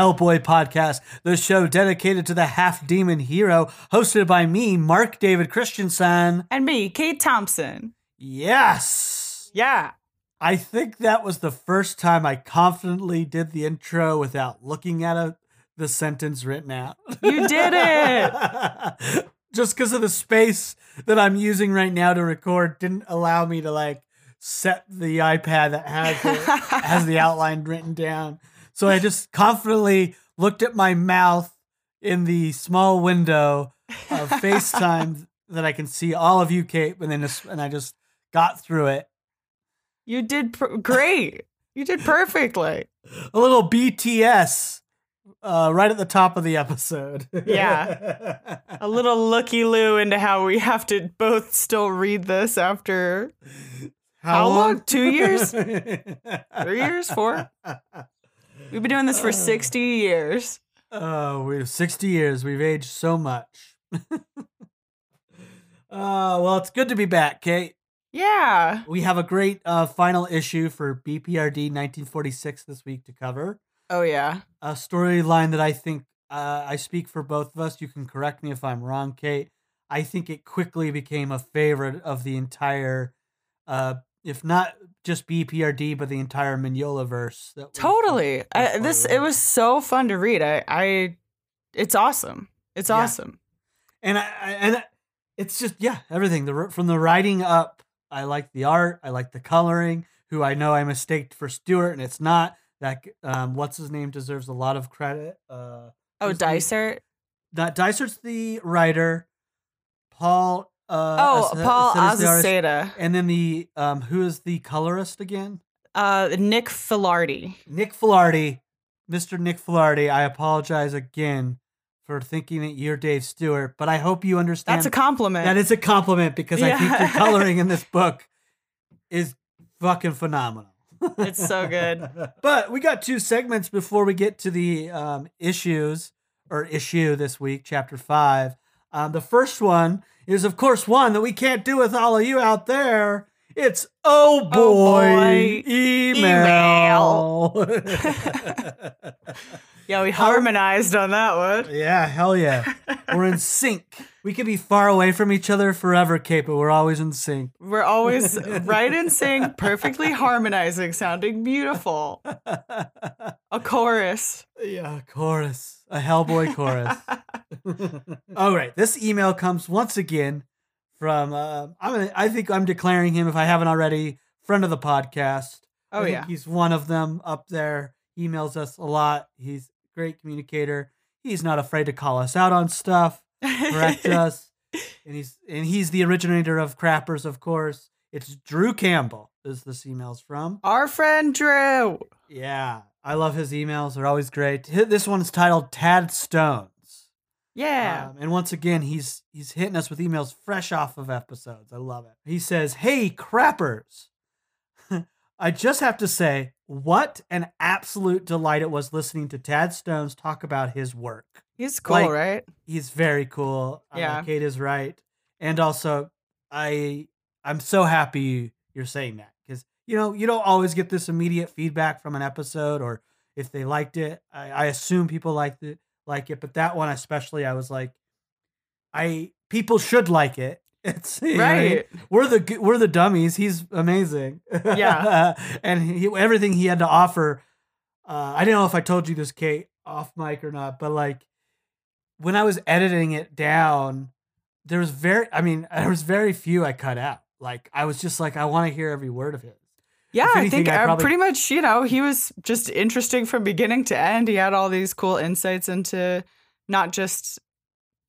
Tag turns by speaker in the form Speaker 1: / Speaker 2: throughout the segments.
Speaker 1: Hellboy podcast, the show dedicated to the half demon hero, hosted by me, Mark David Christensen.
Speaker 2: And me, Kate Thompson.
Speaker 1: Yes!
Speaker 2: Yeah.
Speaker 1: I think that was the first time I confidently did the intro without looking at a, the sentence written out.
Speaker 2: You did it.
Speaker 1: Just because of the space that I'm using right now to record didn't allow me to like set the iPad that has it, has the outline written down. So I just confidently looked at my mouth in the small window of FaceTime that I can see all of you, Kate, and then just, and I just got through it.
Speaker 2: You did pr- great. You did perfectly.
Speaker 1: A little BTS uh, right at the top of the episode.
Speaker 2: Yeah. A little looky loo into how we have to both still read this after How long? Two years? three years, four. We've been doing this for 60 years.
Speaker 1: Oh, we're 60 years. We've aged so much. uh, well, it's good to be back, Kate.
Speaker 2: Yeah.
Speaker 1: We have a great uh, final issue for BPRD 1946 this week to cover.
Speaker 2: Oh, yeah.
Speaker 1: A storyline that I think uh, I speak for both of us. You can correct me if I'm wrong, Kate. I think it quickly became a favorite of the entire, uh, if not just BPRD, but the entire Mignola verse.
Speaker 2: Totally. I, this it was so fun to read. I, I it's awesome. It's
Speaker 1: Yeah.
Speaker 2: awesome.
Speaker 1: and I, I and I- it's just yeah everything the from the writing up i like the art i like the coloring who i know i mistaked for stewart and it's not that um what's his name deserves a lot of credit uh
Speaker 2: Oh, Dysart.
Speaker 1: that Dysart's the writer paul uh
Speaker 2: Oh, Paul
Speaker 1: Acevedo's the artist,
Speaker 2: Azaceta.
Speaker 1: and then the um who is the colorist again
Speaker 2: Uh, Nick Filardi.
Speaker 1: nick Filardi, mr nick Filardi. i apologize again for thinking that you're dave stewart but i hope you understand
Speaker 2: That's a compliment.
Speaker 1: That is a compliment because I think the coloring in this book is fucking phenomenal.
Speaker 2: It's so good.
Speaker 1: but we got two segments before we get to the um, issues or issue this week, chapter five. Um, the first one is, of course, one that we can't do with all of you out there. It's oh, oh boy,
Speaker 2: boy,
Speaker 1: email.
Speaker 2: yeah, we harmonized on that one.
Speaker 1: yeah, hell yeah. We're in sync. We could be far away from each other forever, Kate, but we're always in sync.
Speaker 2: We're always right in sync, perfectly harmonizing, sounding beautiful. A chorus.
Speaker 1: Yeah, a chorus. A Hellboy chorus. All right. This email comes once again from uh, I'm gonna, I think I'm declaring him if I haven't already, friend of the podcast.
Speaker 2: Oh yeah.
Speaker 1: He's one of them up there. Emails us a lot. He's great communicator. He's not afraid to call us out on stuff, correct us. And he's and he's the originator of Crappers, of course. It's Drew Campbell, is this email's from.
Speaker 2: Our friend Drew.
Speaker 1: Yeah, I love his emails. They're always great. This one's titled Tad Stones.
Speaker 2: Yeah.
Speaker 1: Um, and once again, he's he's hitting us with emails fresh off of episodes. I love it. He says, "Hey, crappers, I just have to say, what an absolute delight it was listening to Tad Stones talk about his work.
Speaker 2: He's cool,
Speaker 1: like-
Speaker 2: right?
Speaker 1: He's very cool. Uh,
Speaker 2: Yeah.
Speaker 1: Kate is right, and also, I I'm so happy you're saying that because you know you don't always get this immediate feedback from an episode or if they liked it. I, I assume people liked it, like it, but that one especially, I was like, I people should like it. It's you know what I mean?
Speaker 2: Right.
Speaker 1: We're the we're the dummies. He's amazing.
Speaker 2: Yeah.
Speaker 1: and he, everything he had to offer. Uh, I didn't know if I told you this, Kate, off mic or not, but like when I was editing it down, there was very. I mean, there was very few I cut out. Like I was just like, I want to hear every word of his.
Speaker 2: Yeah,
Speaker 1: If
Speaker 2: I think
Speaker 1: I
Speaker 2: uh,
Speaker 1: probably-
Speaker 2: pretty much, you know, he was just interesting from beginning to end. He had all these cool insights into not just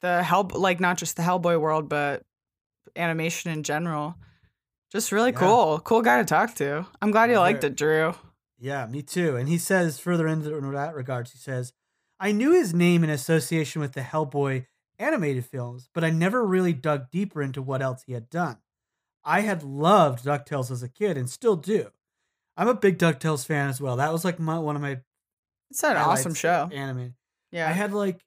Speaker 2: the hell like not just the Hellboy world, but animation in general. Just really
Speaker 1: Yeah.
Speaker 2: cool. Cool guy to talk to. I'm glad you liked it, Drew.
Speaker 1: Yeah, me too. And he says further in that regards, he says, I knew his name in association with the Hellboy animated films, but I never really dug deeper into what else he had done. I had loved DuckTales as a kid and still do. I'm a big DuckTales fan as well. That was like my one of my
Speaker 2: It's an awesome show.
Speaker 1: Anime.
Speaker 2: Yeah.
Speaker 1: I had like,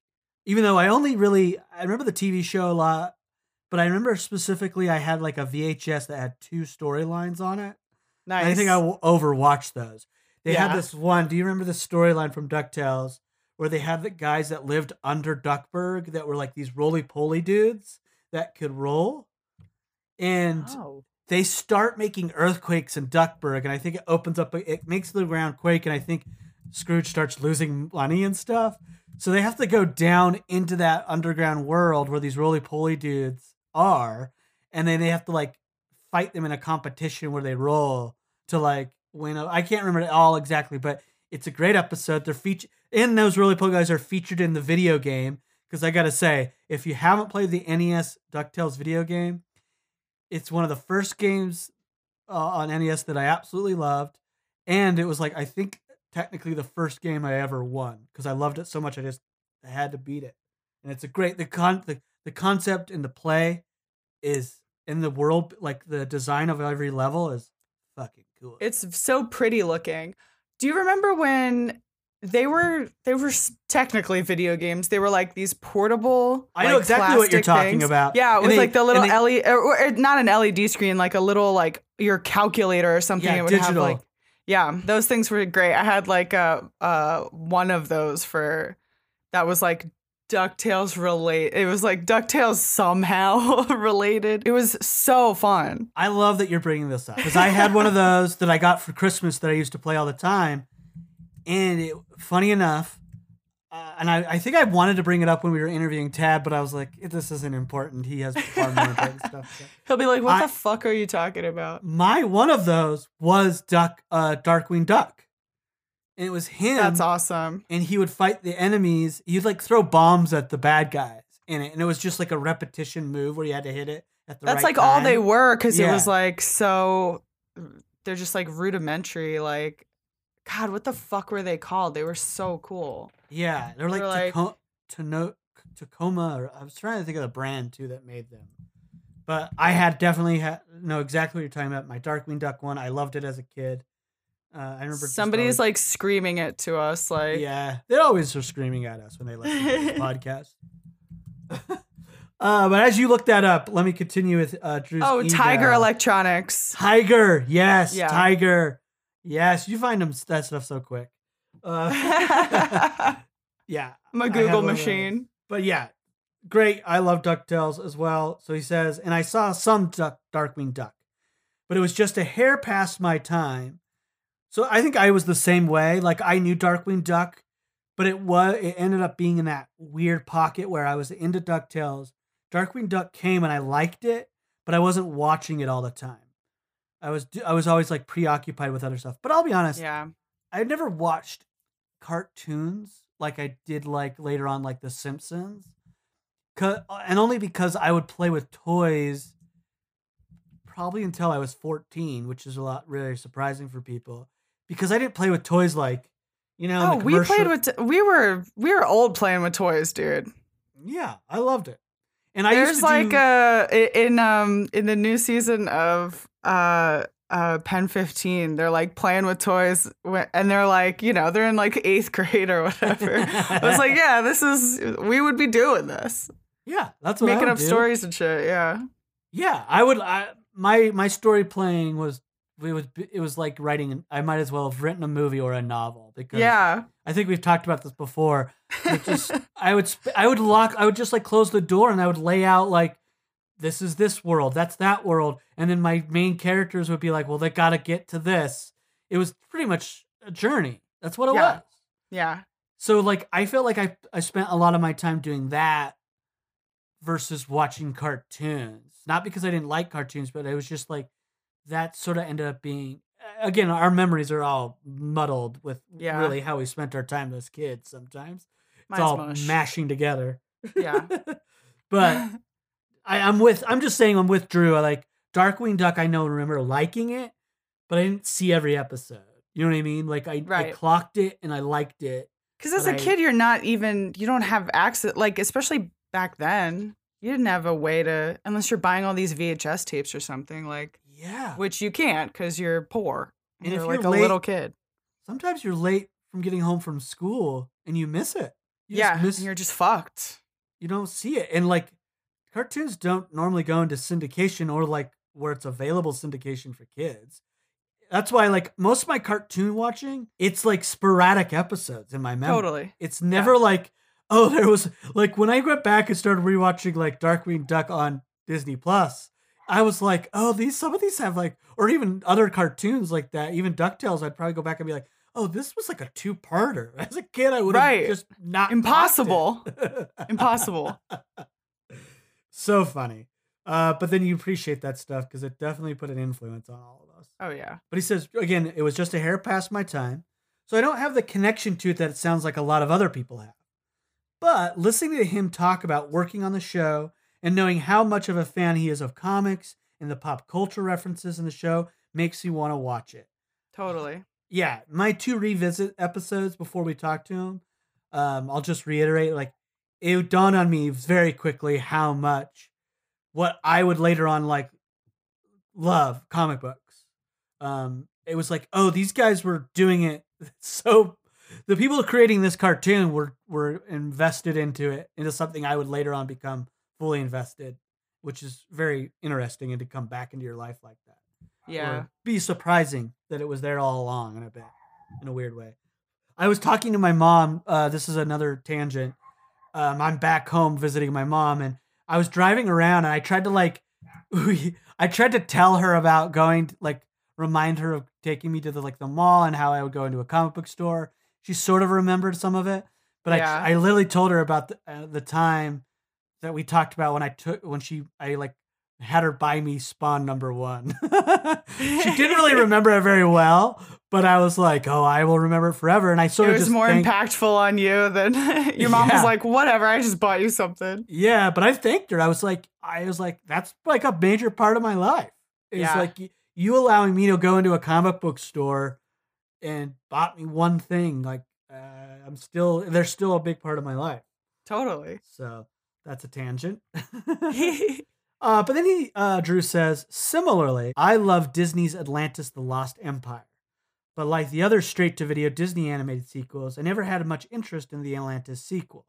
Speaker 1: even though I only really, I remember the TV show a lot, but I remember specifically I had like a VHS that had two storylines on it.
Speaker 2: nice.
Speaker 1: I think I overwatched those. They had this one. Do you remember the storyline from DuckTales where they had the guys that lived under Duckburg that were like these roly poly dudes that could roll? And
Speaker 2: Oh.
Speaker 1: they start making earthquakes in Duckburg, and I think it opens up, it makes the ground quake, and I think Scrooge starts losing money and stuff. So they have to go down into that underground world where these roly poly dudes are, and then they have to like fight them in a competition where they roll to like win. I can't remember it all exactly, but it's a great episode. They're featured, and those really cool guys are featured in the video game. Because I gotta say, if you haven't played the NES Ducktales video game, it's one of the first games uh, on NES that I absolutely loved, and it was like I think technically the first game I ever won because I loved it so much I just I had to beat it. And it's a great the con the, the concept and the play is in the world like the design of every level is fucking cool.
Speaker 2: It's so pretty looking. Do you remember when they were they were technically video games? They were like these portable.
Speaker 1: I know exactly what you're
Speaker 2: plastic
Speaker 1: talking
Speaker 2: things.
Speaker 1: about.
Speaker 2: Yeah,
Speaker 1: And
Speaker 2: was
Speaker 1: they-
Speaker 2: like the little
Speaker 1: they-
Speaker 2: LED, or, or not an LED screen, like a little like your calculator or something.
Speaker 1: Yeah,
Speaker 2: it would
Speaker 1: digital.
Speaker 2: have like yeah, those things were great. I had like a uh one of those for that was like DuckTales relate. It was like DuckTales somehow related. It was so fun.
Speaker 1: I love that you're bringing this up because I had one of those that I got for Christmas that I used to play all the time, and it, funny enough, uh, and I, I think I wanted to bring it up when we were interviewing Tad, but I was like, this isn't important. He has far more important stuff. say."
Speaker 2: He'll be like, "What
Speaker 1: I-
Speaker 2: the fuck are you talking about?"
Speaker 1: My one of those was Duck, uh, Darkwing Duck, and it was him.
Speaker 2: That's awesome.
Speaker 1: and he would fight the enemies. He'd like throw bombs at the bad guys in it, and it was just like a repetition move where you had to hit it at the
Speaker 2: That's
Speaker 1: right
Speaker 2: like all they were because it was like so. They're just like rudimentary. Like, God, what the fuck were they called? They were so cool.
Speaker 1: Yeah, they're like,
Speaker 2: like-
Speaker 1: Tacoma. Or I was trying to think of the brand too that made them. But I had definitely ha- know exactly what you're talking about. My Darkwing Duck one, I loved it as a kid. Uh, I remember
Speaker 2: Somebody's
Speaker 1: always-
Speaker 2: like screaming it to us. Like,
Speaker 1: yeah, they always are screaming at us when they listen to this podcast. uh, but as you look that up, let me continue with uh, Drew's.
Speaker 2: oh, Tiger. Electronics.
Speaker 1: Tiger, yes,
Speaker 2: Yeah.
Speaker 1: Tiger, yes. You find them that stuff so quick. Uh, yeah,
Speaker 2: I'm a
Speaker 1: I have
Speaker 2: Google machine.
Speaker 1: But yeah, great. I love Ducktales as well. So he says, and I saw some duck, Darkwing Duck, but it was just a hair past my time. So I think I was the same way. Like I knew Darkwing Duck, but it was it ended up being in that weird pocket where I was into Ducktales. Darkwing Duck came and I liked it, but I wasn't watching it all the time. I was I was always like preoccupied with other stuff. But I'll be honest,
Speaker 2: Yeah.
Speaker 1: I never watched cartoons like I did like later on like The Simpsons, uh, and only because I would play with toys probably until I was 14, which is a lot really surprising for people because I didn't play with toys like you know
Speaker 2: Oh, we played with. T- we were we were old playing with toys, dude.
Speaker 1: Yeah, I loved it. And I used
Speaker 2: There's like
Speaker 1: do,
Speaker 2: uh in um in the new season of uh uh PEN15, they're like playing with toys and they're like, you know, they're in like eighth grade or whatever. I was like, yeah, this is we would be doing this.
Speaker 1: yeah, that's what I
Speaker 2: Making up
Speaker 1: do.
Speaker 2: stories and shit, yeah.
Speaker 1: Yeah, I would. I, my my story playing was it was it was like writing. I might as well have written a movie or a novel because
Speaker 2: Yeah.
Speaker 1: I think we've talked about this before. Just I would I would lock I would just like close the door and I would lay out like this is this world, that's that world, and then my main characters would be like, well, they got to get to this. It was pretty much a journey. That's what it
Speaker 2: Yeah.
Speaker 1: was.
Speaker 2: Yeah.
Speaker 1: So like I felt like I I spent a lot of my time doing that versus watching cartoons. Not because I didn't like cartoons, but it was just like that sort of ended up being again, our memories are all muddled with
Speaker 2: Yeah.
Speaker 1: really how we spent our time as kids sometimes. It's all
Speaker 2: mush.
Speaker 1: mashing together.
Speaker 2: Yeah.
Speaker 1: but I, I'm with I'm just saying I'm with Drew. I like Darkwing Duck, I know and remember liking it, but I didn't see every episode. You know what I mean? Like I, I clocked it and I liked it.
Speaker 2: Because as a
Speaker 1: I-
Speaker 2: kid, you're not even, you don't have access, like, especially back then, you didn't have a way to, unless you're buying all these VHS tapes or something, like,
Speaker 1: Yeah.
Speaker 2: which you can't because you're poor.
Speaker 1: And
Speaker 2: you're
Speaker 1: if
Speaker 2: like
Speaker 1: you're
Speaker 2: a little kid.
Speaker 1: sometimes you're late from getting home from school and you miss it. You
Speaker 2: yeah.
Speaker 1: miss,
Speaker 2: You're just fucked.
Speaker 1: you don't see it. And like cartoons don't normally go into syndication or like where it's available syndication for kids. That's why, like most of my cartoon watching, it's like sporadic episodes in my memory.
Speaker 2: Totally.
Speaker 1: It's never like, oh, there was like when I went back and started rewatching like Darkwing Duck on Disney Plus. I was like, oh, these some of these have like, or even other cartoons like that, even Ducktales. I'd probably go back and be like, oh, this was like a two parter. As a kid, I would have
Speaker 2: Right.
Speaker 1: just not
Speaker 2: Impossible. Impossible.
Speaker 1: so funny. Uh, but then you appreciate that stuff because it definitely put an influence on all of us.
Speaker 2: Oh yeah.
Speaker 1: But he says, again, it was just a hair past my time. So I don't have the connection to it that it sounds like a lot of other people have. But listening to him talk about working on the show and knowing how much of a fan he is of comics and the pop culture references in the show makes you want to watch it.
Speaker 2: Totally.
Speaker 1: Yeah, my two revisit episodes before we talk to him, um, I'll just reiterate like it dawned on me very quickly how much what I would later on like love comic books. Um, it was like, oh, these guys were doing it so. The people creating this cartoon were were invested into it into something I would later on become fully invested, which is very interesting and to come back into your life like that
Speaker 2: Yeah.
Speaker 1: or be surprising that it was there all along in a bit, in a weird way. I was talking to my mom. Uh, this is another tangent. Um, I'm back home visiting my mom, and I was driving around, and I tried to like, I tried to tell her about going, to, like, remind her of taking me to the like the mall and how I would go into a comic book store. She sort of remembered some of it, but
Speaker 2: Yeah.
Speaker 1: I I literally told her about the, uh, the time that we talked about when I took when she I like had her buy me Spawn number one. she didn't really remember it very well, but I was like, oh, I will remember it forever. And I sort
Speaker 2: it
Speaker 1: of
Speaker 2: was
Speaker 1: just
Speaker 2: more
Speaker 1: thanked-
Speaker 2: impactful on you than your mom
Speaker 1: Yeah.
Speaker 2: was like, whatever, I just bought you something.
Speaker 1: Yeah, but I thanked her. I was like, I was like, that's like a major part of my life. It's
Speaker 2: Yeah.
Speaker 1: like you allowing me to go into a comic book store and bought me one thing. Like, uh, I'm still, they're still a big part of my life.
Speaker 2: Totally.
Speaker 1: So that's a tangent. Uh, but then he, uh, Drew says, similarly, I love Disney's Atlantis The Lost Empire. But like the other straight to video Disney animated sequels, I never had much interest in the Atlantis sequel.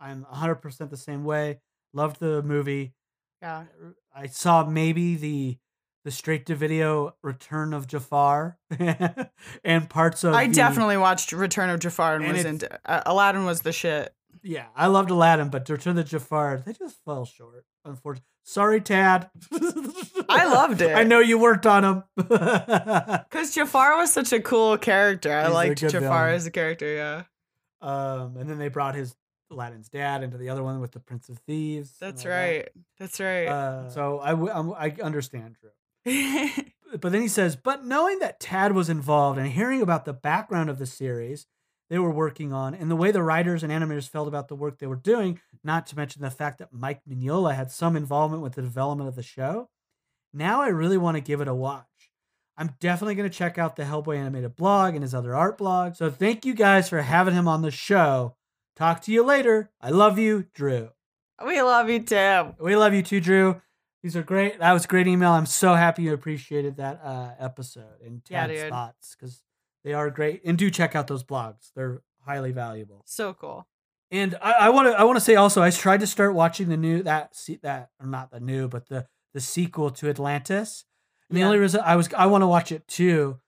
Speaker 1: I'm 100% the same way. Loved the movie.
Speaker 2: yeah.
Speaker 1: I saw maybe the the straight to video Return of Jafar and parts of
Speaker 2: I
Speaker 1: the-
Speaker 2: definitely watched Return of Jafar and,
Speaker 1: And
Speaker 2: was into uh, Aladdin was the shit.
Speaker 1: Yeah, I loved Aladdin, but Return of the Jafar, they just fell short. Unfortunately, sorry, Tad.
Speaker 2: I loved it.
Speaker 1: I know you worked on them.
Speaker 2: Because Jafar was such a cool character. I
Speaker 1: He's
Speaker 2: liked Jafar
Speaker 1: villain.
Speaker 2: as a character, yeah.
Speaker 1: um, and then they brought his Aladdin's dad into the other one with the Prince of Thieves.
Speaker 2: That's
Speaker 1: all that.
Speaker 2: right. That's right.
Speaker 1: Uh, so I, w- I'm- I understand Drew. But then he says, but knowing that Tad was involved and hearing about the background of the series they were working on and the way the writers and animators felt about the work they were doing, not to mention the fact that Mike Mignola had some involvement with the development of the show, now I really want to give it a watch. I'm definitely going to check out the Hellboy animated blog and his other art blog. So thank you guys for having him on the show. Talk to you later. I love you, Drew.
Speaker 2: we love you, too.
Speaker 1: We love you too, Drew. These are great. That was a great email. I'm so happy you appreciated that uh, episode and
Speaker 2: Yeah,
Speaker 1: Tad's thoughts because they are great. And do check out those blogs; they're highly valuable.
Speaker 2: So cool.
Speaker 1: And I want to I want to say also, I tried to start watching the new that that or not the new, but the the sequel to Atlantis. And the only reason I was I want to watch it too.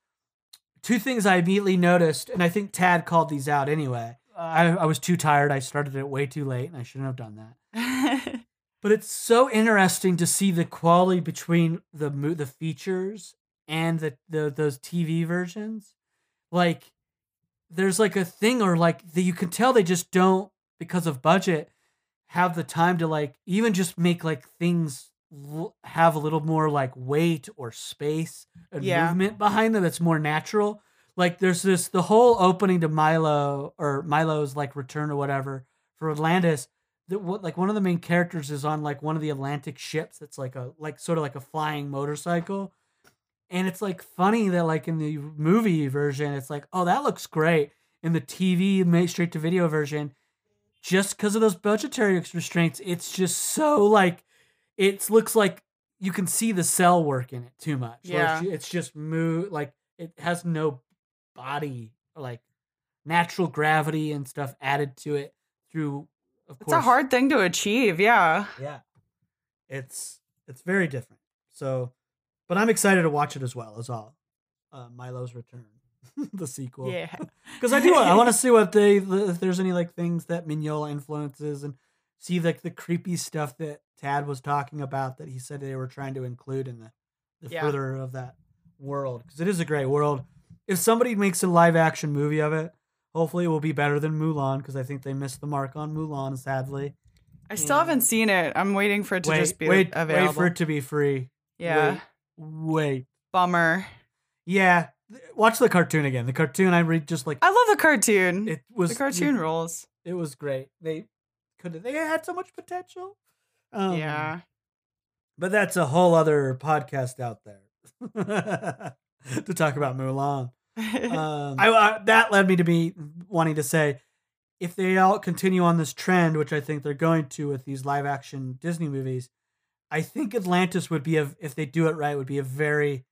Speaker 1: Two things I immediately noticed, and I think Tad called these out anyway. I, I was too tired. I started it way too late, and I shouldn't have done that. But it's so interesting to see the quality between the the features and the, the those TV versions. Like there's like a thing or like that you can tell they just don't because of budget have the time to like even just make like things l- have a little more like weight or space and
Speaker 2: Yeah.
Speaker 1: movement behind them that's more natural. Like there's this the whole opening to Milo or Milo's like return or whatever for Atlantis that what like one of the main characters is on like one of the Atlantic ships that's like a like sort of like a flying motorcycle. And it's like funny that like in the movie version it's like, "Oh, that looks great." In the TV ma- straight to video version, just because of those budgetary restraints, it's just so like it looks like you can see the cell work in it too much.
Speaker 2: Yeah.
Speaker 1: it's, it's just move like it has no body like natural gravity and stuff added to it through of
Speaker 2: It's
Speaker 1: course
Speaker 2: a hard thing to achieve, yeah.
Speaker 1: yeah it's it's very different so but i'm excited to watch it as well as all uh, Milo's Return, the sequel.
Speaker 2: Yeah.
Speaker 1: because I do. I want to see what they if there's any like things that Mignola influences and see like the creepy stuff that Tad was talking about that he said they were trying to include in the, the
Speaker 2: Yeah.
Speaker 1: further of that world because it is a great world. If somebody makes a live action movie of it, hopefully it will be better than Mulan because I think they missed the mark on Mulan. Sadly,
Speaker 2: I still haven't seen it. I'm waiting for it to
Speaker 1: wait,
Speaker 2: just be
Speaker 1: wait,
Speaker 2: available.
Speaker 1: wait for it to be free.
Speaker 2: yeah.
Speaker 1: Wait, wait.
Speaker 2: Bummer.
Speaker 1: yeah. Watch the cartoon again. The cartoon I read just like
Speaker 2: I love the cartoon.
Speaker 1: it was
Speaker 2: the cartoon rules.
Speaker 1: it was great. They could they had so much potential. Um,
Speaker 2: yeah.
Speaker 1: but that's a whole other podcast out there to talk about Mulan. Um, I, I that led me to be wanting to say if they all continue on this trend, which I think they're going to with these live action Disney movies, I think Atlantis would be a if they do it right would be a very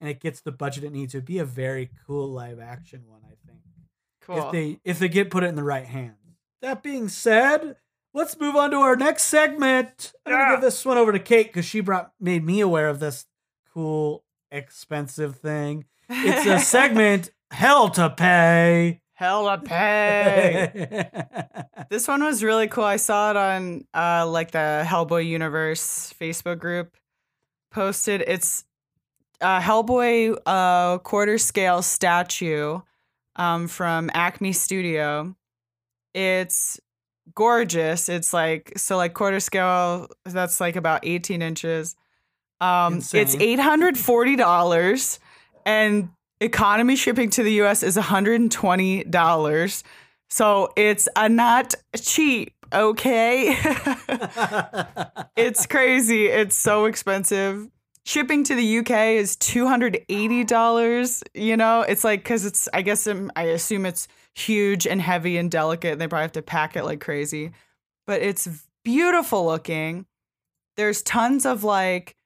Speaker 1: and it gets the budget it needs. It'd be a very cool live action one. I think
Speaker 2: cool.
Speaker 1: if they if they get put it in the right hands. That being said, let's move on to our next segment. I'm gonna give this one over to Kate because she brought made me aware of this cool expensive thing. It's a segment Hell to Pay.
Speaker 2: Hella pay. this one was really cool. I saw it on uh like the Hellboy Universe Facebook group posted. It's a Hellboy uh quarter scale statue um from XM Studio. It's gorgeous. It's like so like quarter scale that's like about 18 inches. Um it's $840 and economy shipping to the US is $120. So it's a not cheap, okay? it's crazy. It's so expensive. Shipping to the UK is $280, you know? It's like cuz it's I guess um, I assume it's huge and heavy and delicate and they probably have to pack it like crazy. But it's beautiful looking. There's tons of like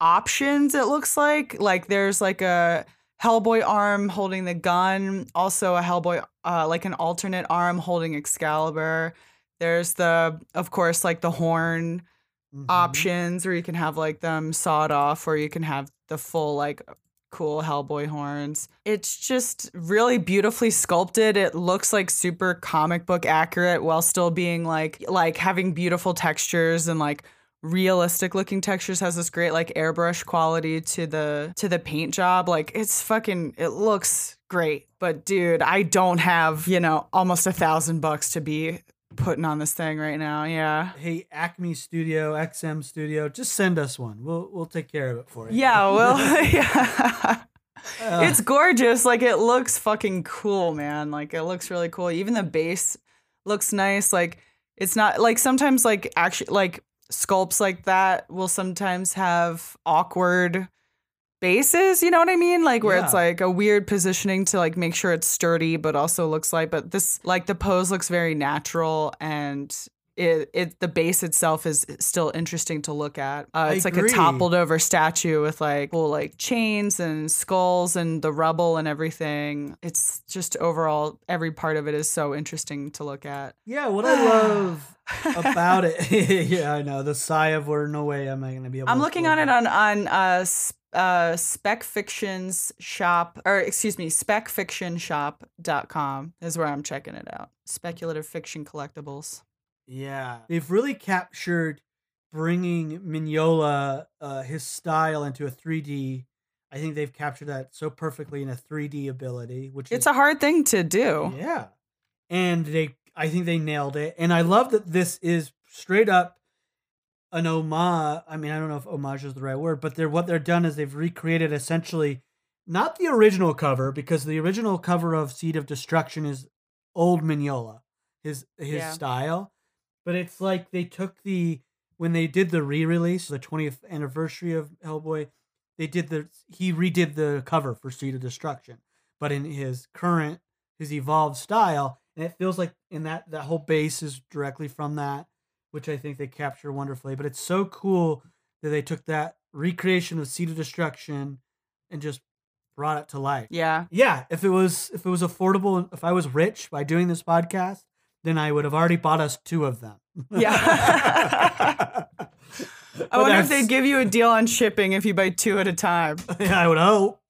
Speaker 2: options it looks like. Like there's like a Hellboy arm holding the gun, also a Hellboy uh like an alternate arm holding Excalibur. There's the of course like the horn
Speaker 1: Mhm.
Speaker 2: options where you can have like them sawed off or you can have the full like cool Hellboy horns. It's just really beautifully sculpted. It looks like super comic book accurate while still being like like having beautiful textures and like realistic looking textures has this great like airbrush quality to the to the paint job like it's fucking it looks great but dude i don't have you know almost a thousand bucks to be putting on this thing right now yeah
Speaker 1: Hey, Acme Studio, XM Studio, just send us one. We'll we'll take care of it for you.
Speaker 2: Yeah, well, yeah.
Speaker 1: Uh,
Speaker 2: it's gorgeous. Like it looks fucking cool, man. Like it looks really cool. Even the base looks nice. Like it's not like sometimes like actually like sculpts like that will sometimes have awkward bases, you know what I mean? Like where it's like a weird positioning to like make sure it's sturdy but also looks like but this like the pose looks very natural and it, it the base itself is still interesting to look at. Uh,
Speaker 1: I
Speaker 2: it's like
Speaker 1: agree.
Speaker 2: a toppled over statue with like cool like chains and skulls and the rubble and everything. It's just overall every part of it is so interesting to look at.
Speaker 1: yeah, what I love about it. yeah, I know the sigh of where no way am I going to be able.
Speaker 2: I'm looking on it on on uh, uh Spec Fiction's shop or excuse me, specfictionshop.com is where I'm checking it out. Speculative fiction collectibles.
Speaker 1: Yeah, they've really captured bringing Mignola uh, his style into a 3D. I think they've captured that so perfectly in a 3D ability, which
Speaker 2: It's
Speaker 1: is
Speaker 2: a hard thing to do.
Speaker 1: Yeah. And they I think they nailed it. And I love that this is straight up an homage. I mean, I don't know if homage is the right word, but they're what they're done is they've recreated essentially not the original cover, because the original cover of Seed of Destruction is old Mignola, his his
Speaker 2: Yeah.
Speaker 1: style. But it's like they took the when they did the re-release, the 20th anniversary of Hellboy, they did the he redid the cover for Seed of Destruction, but in his current his evolved style, and it feels like in that that whole base is directly from that, which I think they capture wonderfully. But it's so cool that they took that recreation of Seed of Destruction and just brought it to life.
Speaker 2: Yeah.
Speaker 1: Yeah, if it was if it was affordable, if I was rich by doing this podcast, then I would have already bought us two of them.
Speaker 2: Yeah. I wonder if they'd give you a deal on shipping if you buy two at a time.
Speaker 1: I would hope.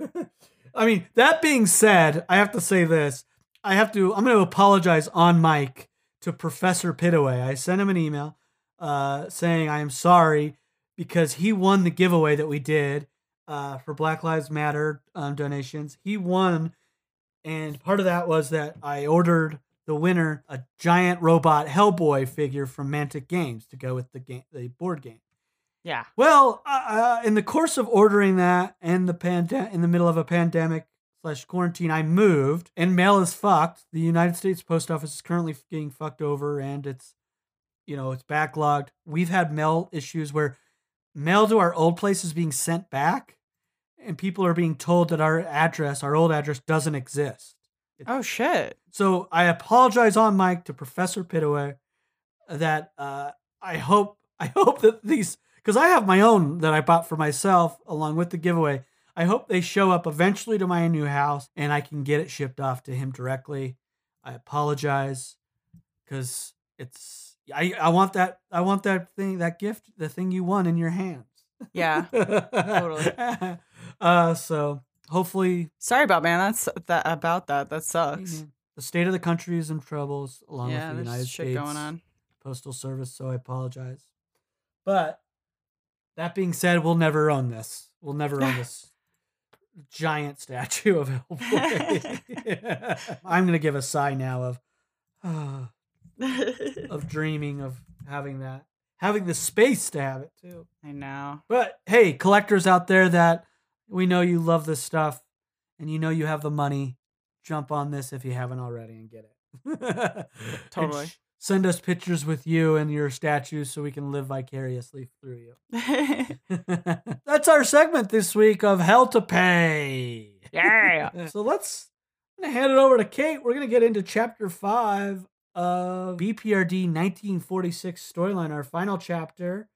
Speaker 1: I mean, that being said, I have to say this. I have to. I'm going to apologize on mic to Professor Pitaway. I sent him an email uh, saying I am sorry because he won the giveaway that we did uh, for Black Lives Matter um, donations. He won, and part of that was that I ordered the winner a giant robot Hellboy figure from Mantic Games to go with the game, the board game.
Speaker 2: Yeah.
Speaker 1: Well, uh, in the course of ordering that and the pande- in the middle of a pandemic slash quarantine, I moved and mail is fucked. The United States Post Office is currently getting fucked over and it's, you know, it's backlogged. We've had mail issues where mail to our old place is being sent back and people are being told that our address, our old address, doesn't exist.
Speaker 2: Oh shit.
Speaker 1: So I apologize on mic to Professor Pitaway that uh, I hope I hope that these because I have my own that I bought for myself along with the giveaway. I hope they show up eventually to my new house and I can get it shipped off to him directly. I apologize because it's I, I want that I want that thing that gift the thing you won in your hands.
Speaker 2: Yeah.
Speaker 1: totally. uh so hopefully
Speaker 2: Sorry about man. That's that about that. That sucks.
Speaker 1: man, the state of the country is in troubles along
Speaker 2: Yeah,
Speaker 1: with the United
Speaker 2: shit
Speaker 1: States
Speaker 2: going on.
Speaker 1: Postal Service, so I apologize. But that being said, we'll never own this. We'll never own this giant statue of Hellboy. I'm gonna give a sigh now of of dreaming of having that, having the space to have it too.
Speaker 2: I know.
Speaker 1: But hey, collectors out there that we know you love this stuff and you know you have the money, jump on this if you haven't already and get it.
Speaker 2: Totally.
Speaker 1: sh- Send us pictures with you and your statues so we can live vicariously through you. That's our segment this week of Hell to Pay.
Speaker 2: yeah.
Speaker 1: So let's I'm gonna hand it over to Kate. We're gonna get into chapter five of BPRD 1946 storyline, our final chapter.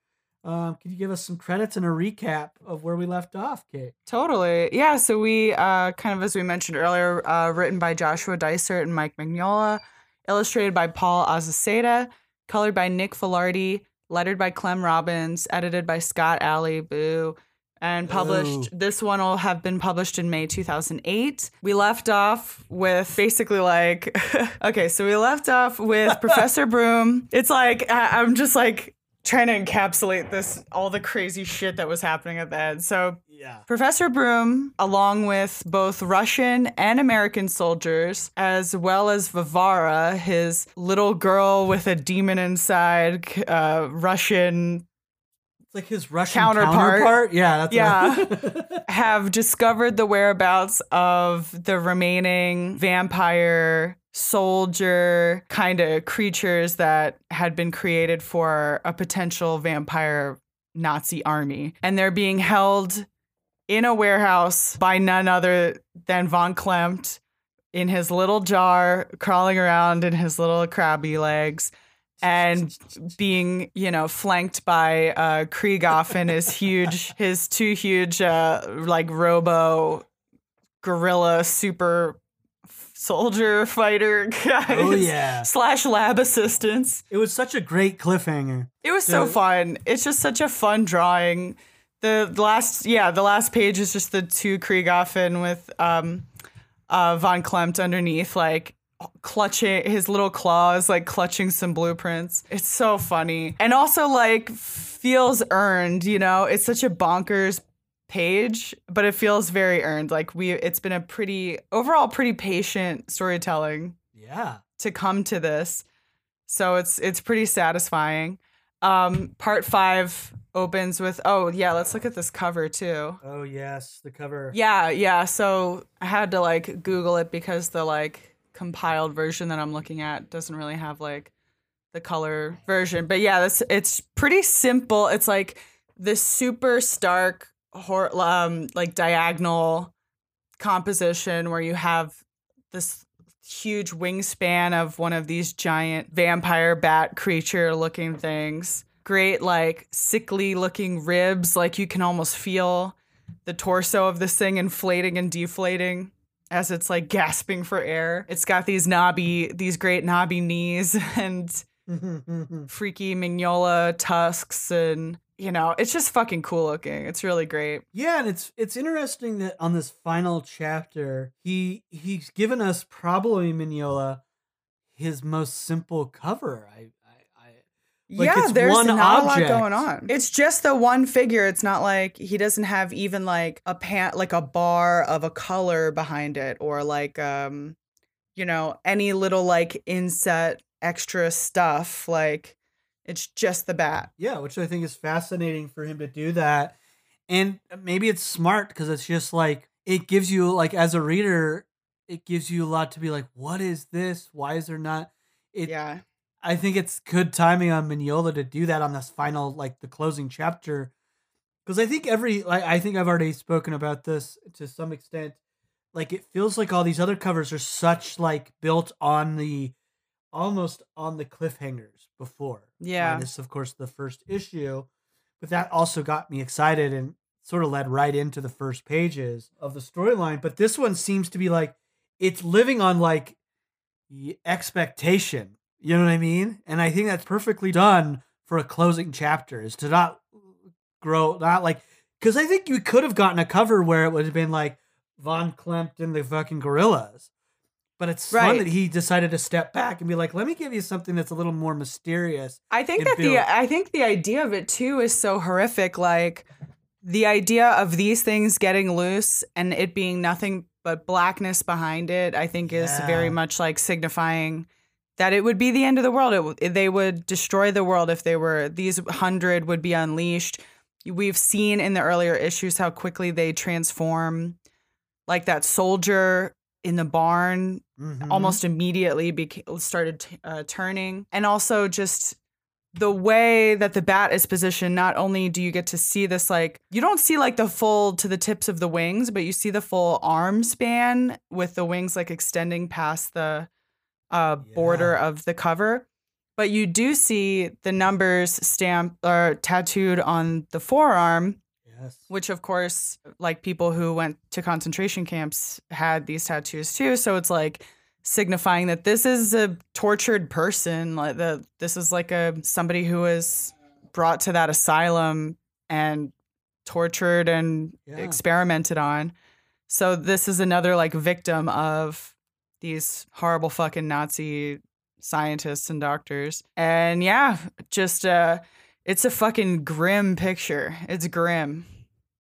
Speaker 1: Um, could you give us some credits and a recap of where we left off, Kate?
Speaker 2: Totally. Yeah. So we uh, kind of, as we mentioned earlier, uh, written by Joshua Dysart and Mike Mignola, illustrated by Paul Azaceta, colored by Nick Filardi, lettered by Clem Robins, edited by Scott Allie, boo, and published. This one will have been published in May 2008. We left off with basically like, okay, so we left off with Professor Broom. It's like, I- I'm just like, trying to encapsulate this all the crazy shit that was happening at the end. So
Speaker 1: Yeah.
Speaker 2: Professor Broom, along with both Russian and American soldiers, as well as Varvara, his little girl with a demon inside, uh, Russian,
Speaker 1: like his Russian
Speaker 2: Counterpart.
Speaker 1: counterpart. Yeah, that's
Speaker 2: Yeah.
Speaker 1: right.
Speaker 2: have discovered the whereabouts of the remaining vampire soldier kind of creatures that had been created for a potential vampire Nazi army. And they're being held in a warehouse by none other than Von Klempt in his little jar, crawling around in his little crabby legs. And being, you know, flanked by uh, Kriegaffe and his huge, his two huge, uh, like robo gorilla super soldier fighter guys.
Speaker 1: oh yeah.
Speaker 2: Slash lab assistants.
Speaker 1: It was such a great cliffhanger.
Speaker 2: It was so
Speaker 1: The-
Speaker 2: fun. It's just such a fun drawing. The last, yeah, the last page is just the two Kriegaffen with um, uh, Von Klempt underneath, like clutching his little claws, like clutching some blueprints. It's so funny, and also like feels earned. You know, it's such a bonkers page, but it feels very earned. Like we, it's been a pretty overall pretty patient storytelling
Speaker 1: Yeah.
Speaker 2: to come to this. So it's it's pretty satisfying. Um part 5 opens with oh yeah, let's look at this cover too.
Speaker 1: Oh yes, the cover.
Speaker 2: Yeah, yeah. So I had to like Google it because the like compiled version that I'm looking at doesn't really have like the color version. But yeah, this it's pretty simple. It's like this super stark hor- um like diagonal composition where you have this huge wingspan of one of these giant vampire bat creature looking things. Great like sickly looking ribs like you can almost feel the torso of this thing inflating and deflating as it's like gasping for air. It's got these knobby, these great knobby knees and freaky Mignola tusks and you know, it's just fucking cool looking. It's really great.
Speaker 1: Yeah, and it's it's interesting that on this final chapter, he he's given us probably Mignola his most simple cover. I, I, I like
Speaker 2: yeah,
Speaker 1: it's
Speaker 2: there's not
Speaker 1: object.
Speaker 2: a lot going on. It's just the one figure. It's not like he doesn't have even like a pant, like a bar of a color behind it, or like um, you know, any little like inset extra stuff. Like it's just the bat.
Speaker 1: Yeah, which I think is fascinating for him to do that. And maybe it's smart because it's just like it gives you like as a reader, it gives you a lot to be like, what is this? Why is there not it
Speaker 2: yeah,
Speaker 1: I think it's good timing on Mignola to do that on this final like the closing chapter. Because I think every like I think I've already spoken about this to some extent. Like it feels like all these other covers are such like built on the almost on the cliffhangers before.
Speaker 2: Yeah.
Speaker 1: Minus of course the first issue. But that also got me excited and sort of led right into the first pages of the storyline. But this one seems to be like it's living on like expectation. You know what I mean? And I think that's perfectly done for a closing chapter is to not grow, not like, because I think you could have gotten a cover where it would have been like Von Klempt and the fucking gorillas. But it's fun that he decided to step back and be like, let me give you something that's a little more mysterious.
Speaker 2: I think that
Speaker 1: built.
Speaker 2: the I think the idea of it too is so horrific. Like the idea of these things getting loose and it being nothing but blackness behind it, I think is very much like signifying that it would be the end of the world. It, they would destroy the world if they were these hundred would be unleashed. We've seen in the earlier issues how quickly they transform. Like that soldier in the barn
Speaker 1: Mhm.
Speaker 2: almost immediately beca- started t- uh, turning. And also just the way that the bat is positioned not only do you get to see this like you don't see like the full to the tips of the wings but you see the full arm span with the wings like extending past the uh, border of the cover. But you do see the numbers stamped or tattooed on the forearm
Speaker 1: Yes.
Speaker 2: which of course like people who went to concentration camps had these tattoos too so it's like signifying that this is a tortured person like the this is like a somebody who was brought to that asylum and tortured and
Speaker 1: Yeah.
Speaker 2: experimented on so this is another like victim of these horrible fucking nazi scientists and doctors and yeah just uh it's a fucking grim picture it's grim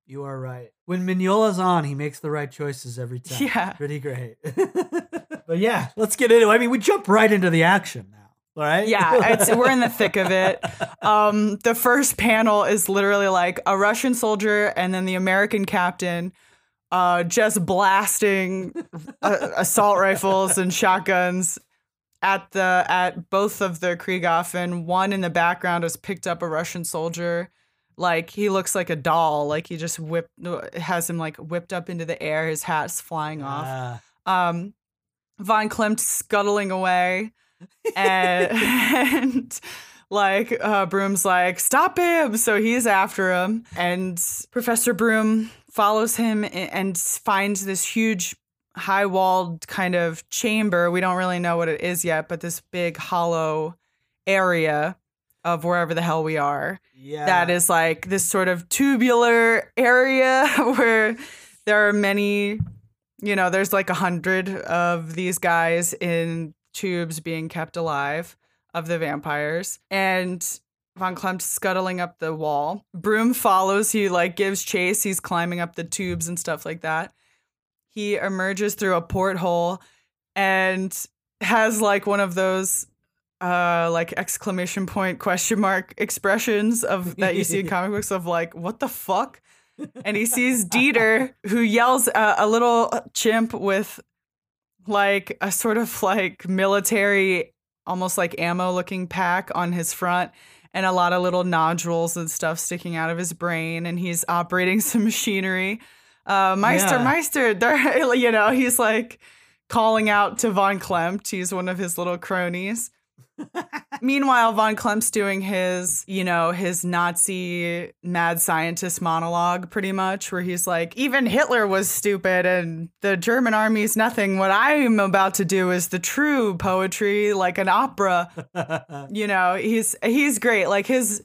Speaker 1: You are right. When Mignola's on, he makes the right choices every time.
Speaker 2: Yeah.
Speaker 1: Pretty great. but yeah, let's get into it. I mean, we jump right into the action now. All right?
Speaker 2: Yeah, it's we're in the thick of it. Um, the first panel is literally like a Russian soldier and then the American captain, uh, just blasting uh, assault rifles and shotguns at the at both of the Kriegaffen. One in the background has picked up a Russian soldier. Like he looks like a doll. Like he just whipped has him like whipped up into the air. His hat's flying off
Speaker 1: Ah,
Speaker 2: um Von Klempt scuttling away and, and like uh Broom's like stop him so he's after him and Professor Broom follows him and finds this huge high walled kind of chamber. We don't really know what it is yet but this big hollow area of wherever the hell we are
Speaker 1: yeah.
Speaker 2: that is like this sort of tubular area where there are many you know there's like a hundred of these guys in tubes being kept alive of the vampires. And von Klempt scuttling up the wall. Broom follows. He like gives chase. He's climbing up the tubes and stuff like that he emerges through a porthole and has like one of those uh like exclamation point question mark expressions of that you see in comic books of like what the fuck? And he sees Dieter who yells uh, a little chimp with like a sort of like military almost like ammo looking pack on his front and a lot of little nodules and stuff sticking out of his brain and he's operating some machinery uh meister
Speaker 1: Yeah.
Speaker 2: meister there you know he's like calling out to von Klempt he's one of his little cronies Meanwhile, von Klempt doing his, you know, his Nazi mad scientist monologue pretty much, where he's like, even Hitler was stupid and the German army's nothing. What I'm about to do is the true poetry, like an opera. You know, he's he's great. Like his,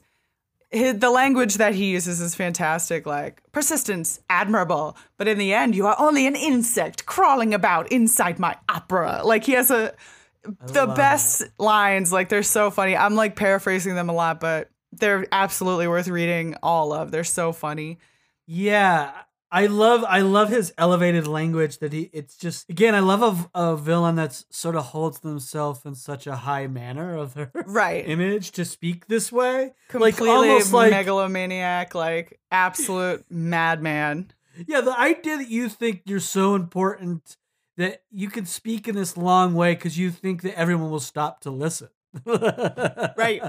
Speaker 2: the language that he uses is fantastic. Like persistence, admirable, but in the end, you are only an insect crawling about inside my opera. Like he has a the best it. lines. Like they're so funny. I'm like paraphrasing them a lot, but they're absolutely worth reading all of. They're so funny.
Speaker 1: Yeah, I love I love his elevated language that he it's just again I love a, a villain that's sort of holds themselves in such a high manner of their
Speaker 2: right.
Speaker 1: image to speak this way.
Speaker 2: Completely like almost like megalomaniac like absolute madman.
Speaker 1: Yeah the idea that you think you're so important that you can speak in this long way because you think that everyone will stop to listen
Speaker 2: right.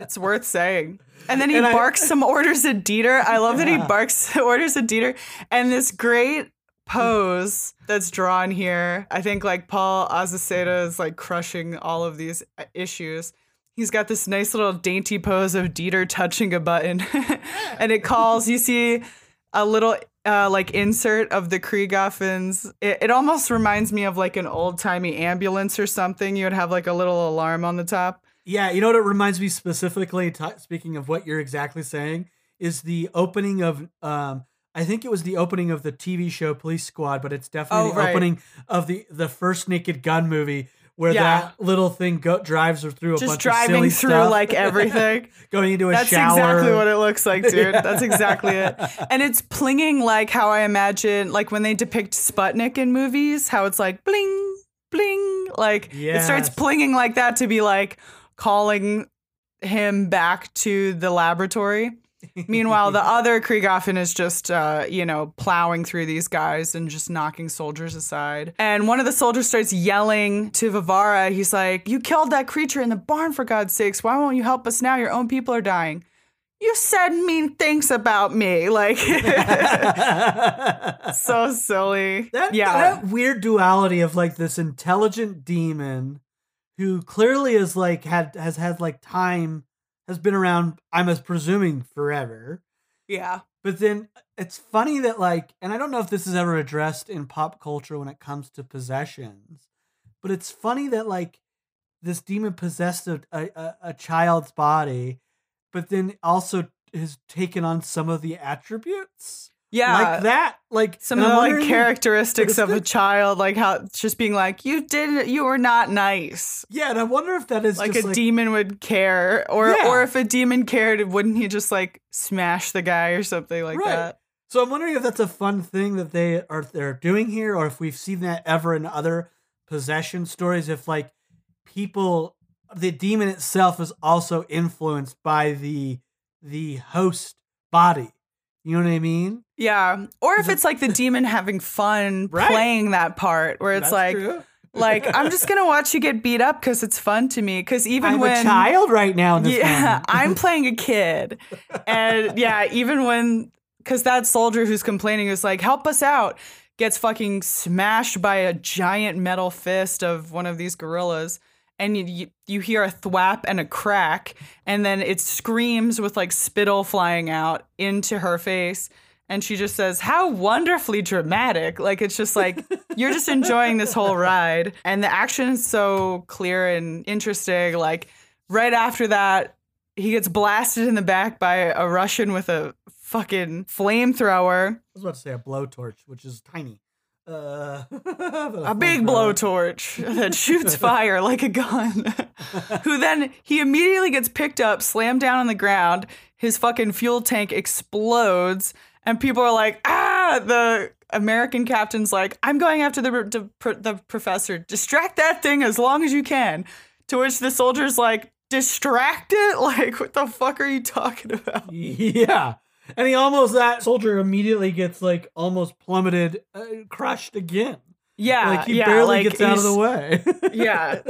Speaker 2: It's worth saying. And then he and barks I, some orders at Dieter. I love yeah. that he barks orders at Dieter. And this great pose that's drawn here. I think like Paul Azaceta is like crushing all of these uh, issues. He's got this nice little dainty pose of Dieter touching a button. and it calls, you see a little uh, like insert of the Kriegaffens. It, it almost reminds me of like an old timey ambulance or something. You would have like a little alarm on the top.
Speaker 1: Yeah, you know what it reminds me specifically. T- speaking of what you're exactly saying, is the opening of um, I think it was the opening of the TV show Police Squad, but it's definitely oh, the right. opening of the the first Naked Gun movie where yeah. that little thing go- drives her through a
Speaker 2: Just
Speaker 1: bunch
Speaker 2: driving
Speaker 1: of silly Just driving
Speaker 2: through
Speaker 1: stuff.
Speaker 2: like everything,
Speaker 1: going into a
Speaker 2: That's
Speaker 1: shower.
Speaker 2: That's exactly what it looks like, dude. yeah. That's exactly it. And it's plinging like how I imagine, like when they depict Sputnik in movies, how it's like bling, bling, like yes. it starts plinging like that to be like calling him back to the laboratory. Meanwhile, the other Kriegaffen is just, uh, you know, plowing through these guys and just knocking soldiers aside. And one of the soldiers starts yelling to Varvara. He's like, You killed that creature in the barn, for God's sakes. Why won't you help us now? Your own people are dying. You said mean things about me. Like, so silly.
Speaker 1: That, yeah. That weird duality of like this intelligent demon who clearly is like, had, has had like time has been around, I'm presuming forever.
Speaker 2: Yeah.
Speaker 1: But then it's funny that like, and I don't know if this is ever addressed in pop culture when it comes to possessions, but it's funny that like this demon possessed a, a, a child's body, but then also has taken on some of the attributes
Speaker 2: yeah,
Speaker 1: like that. Like
Speaker 2: some of the like characteristics of a child, like how just being like, "You didn't you were not nice."
Speaker 1: Yeah, and I wonder if that is
Speaker 2: like a
Speaker 1: like,
Speaker 2: demon would care, or yeah. or if a demon cared, wouldn't he just like smash the guy or something like right. that?
Speaker 1: So I'm wondering if that's a fun thing that they are they're doing here, or if we've seen that ever in other possession stories. If like people, the demon itself is also influenced by the the host body you know what I mean?
Speaker 2: Yeah. Or if it's like the demon having fun right. playing that part where it's That's like true. like I'm just gonna watch you get beat up because it's fun to me. Because even
Speaker 1: I'm
Speaker 2: when
Speaker 1: a child right now,
Speaker 2: yeah, I'm playing a kid, and yeah, even when because that soldier who's complaining is like, "Help us out," gets fucking smashed by a giant metal fist of one of these gorillas, and you, you hear a thwap and a crack, and then it screams with like spittle flying out into her face. And she just says, How wonderfully dramatic. Like, it's just like, you're just enjoying this whole ride. And the action is so clear and interesting. Like, right after that, he gets blasted in the back by a Russian with a fucking flamethrower. I
Speaker 1: was about to say a blowtorch, which is tiny. Uh,
Speaker 2: a big blowtorch that shoots fire like a gun. Who then he immediately gets picked up, slammed down on the ground. His fucking fuel tank explodes, and people are like, "Ah!" The American captain's like, "I'm going after the the, the professor. Distract that thing as long as you can." To which the soldier's like, "Distract it? Like, what the fuck are you talking about?"
Speaker 1: Yeah and he almost that soldier immediately gets like almost plummeted, uh, crushed again.
Speaker 2: Yeah,
Speaker 1: like he
Speaker 2: yeah,
Speaker 1: barely
Speaker 2: like
Speaker 1: gets out of the way.
Speaker 2: yeah,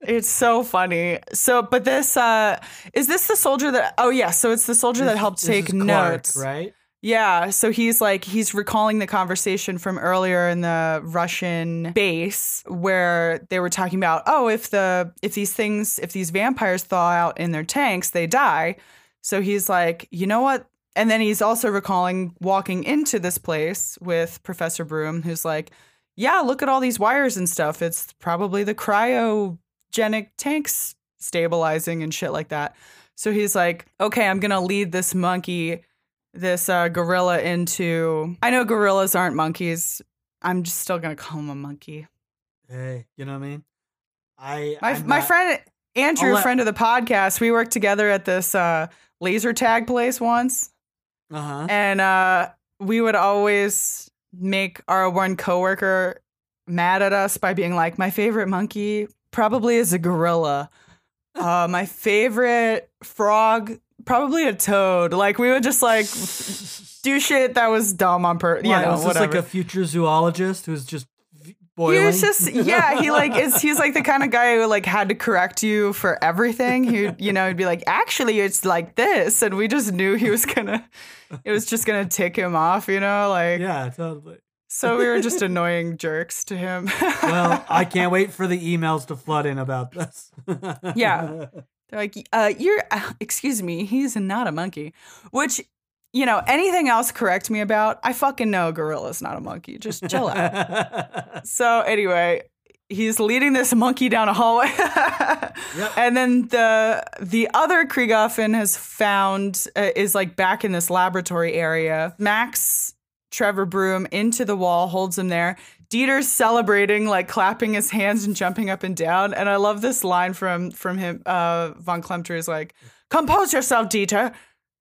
Speaker 2: it's so funny. So, but this uh is this the soldier that? Oh yeah, so it's the soldier
Speaker 1: this,
Speaker 2: that helped take notes,
Speaker 1: right?
Speaker 2: Yeah, so he's like he's recalling the conversation from earlier in the Russian base where they were talking about, oh, if the if these things if these vampires thaw out in their tanks, they die. So he's like, you know what? And then he's also recalling walking into this place with Professor Broom, who's like, Yeah, look at all these wires and stuff. It's probably the cryogenic tanks stabilizing and shit like that. So he's like, okay, I'm gonna lead this monkey, this uh, gorilla into. I know gorillas aren't monkeys. I'm just still gonna call him a monkey.
Speaker 1: Hey, you know what I mean? I
Speaker 2: My
Speaker 1: I'm
Speaker 2: my
Speaker 1: not-
Speaker 2: friend Andrew,
Speaker 1: let-
Speaker 2: friend of the podcast, we worked together at this uh, laser tag place once,
Speaker 1: Uh-huh.
Speaker 2: and uh, we would always make our one coworker mad at us by being like, "My favorite monkey probably is a gorilla. Uh, my favorite frog." Probably a toad. Like we would just like do shit that was dumb on purpose. You
Speaker 1: Why,
Speaker 2: know,
Speaker 1: was this
Speaker 2: whatever.
Speaker 1: like a future zoologist who's just v-
Speaker 2: He was just yeah. He like is he's like the kind of guy who like had to correct you for everything. He you know he'd be like, actually, it's like this, and we just knew he was gonna. It was just gonna tick him off, you know, like.
Speaker 1: yeah, totally.
Speaker 2: So we were just annoying jerks to him.
Speaker 1: Well, I can't wait for the emails to flood in about this.
Speaker 2: Yeah. They're like, uh, you're, uh, excuse me, he's not a monkey. Which, you know, anything else correct me about? I fucking know a gorilla's not a monkey. Just chill out. So anyway, he's leading this monkey down a hallway, and then the the other Kriegaffen has found uh, is like back in this laboratory area. Max Trevor Broom into the wall, holds him there. Dieter's celebrating, like clapping his hands and jumping up and down. And I love this line from from him. Uh, Von Klemter is like, "Compose yourself, Dieter."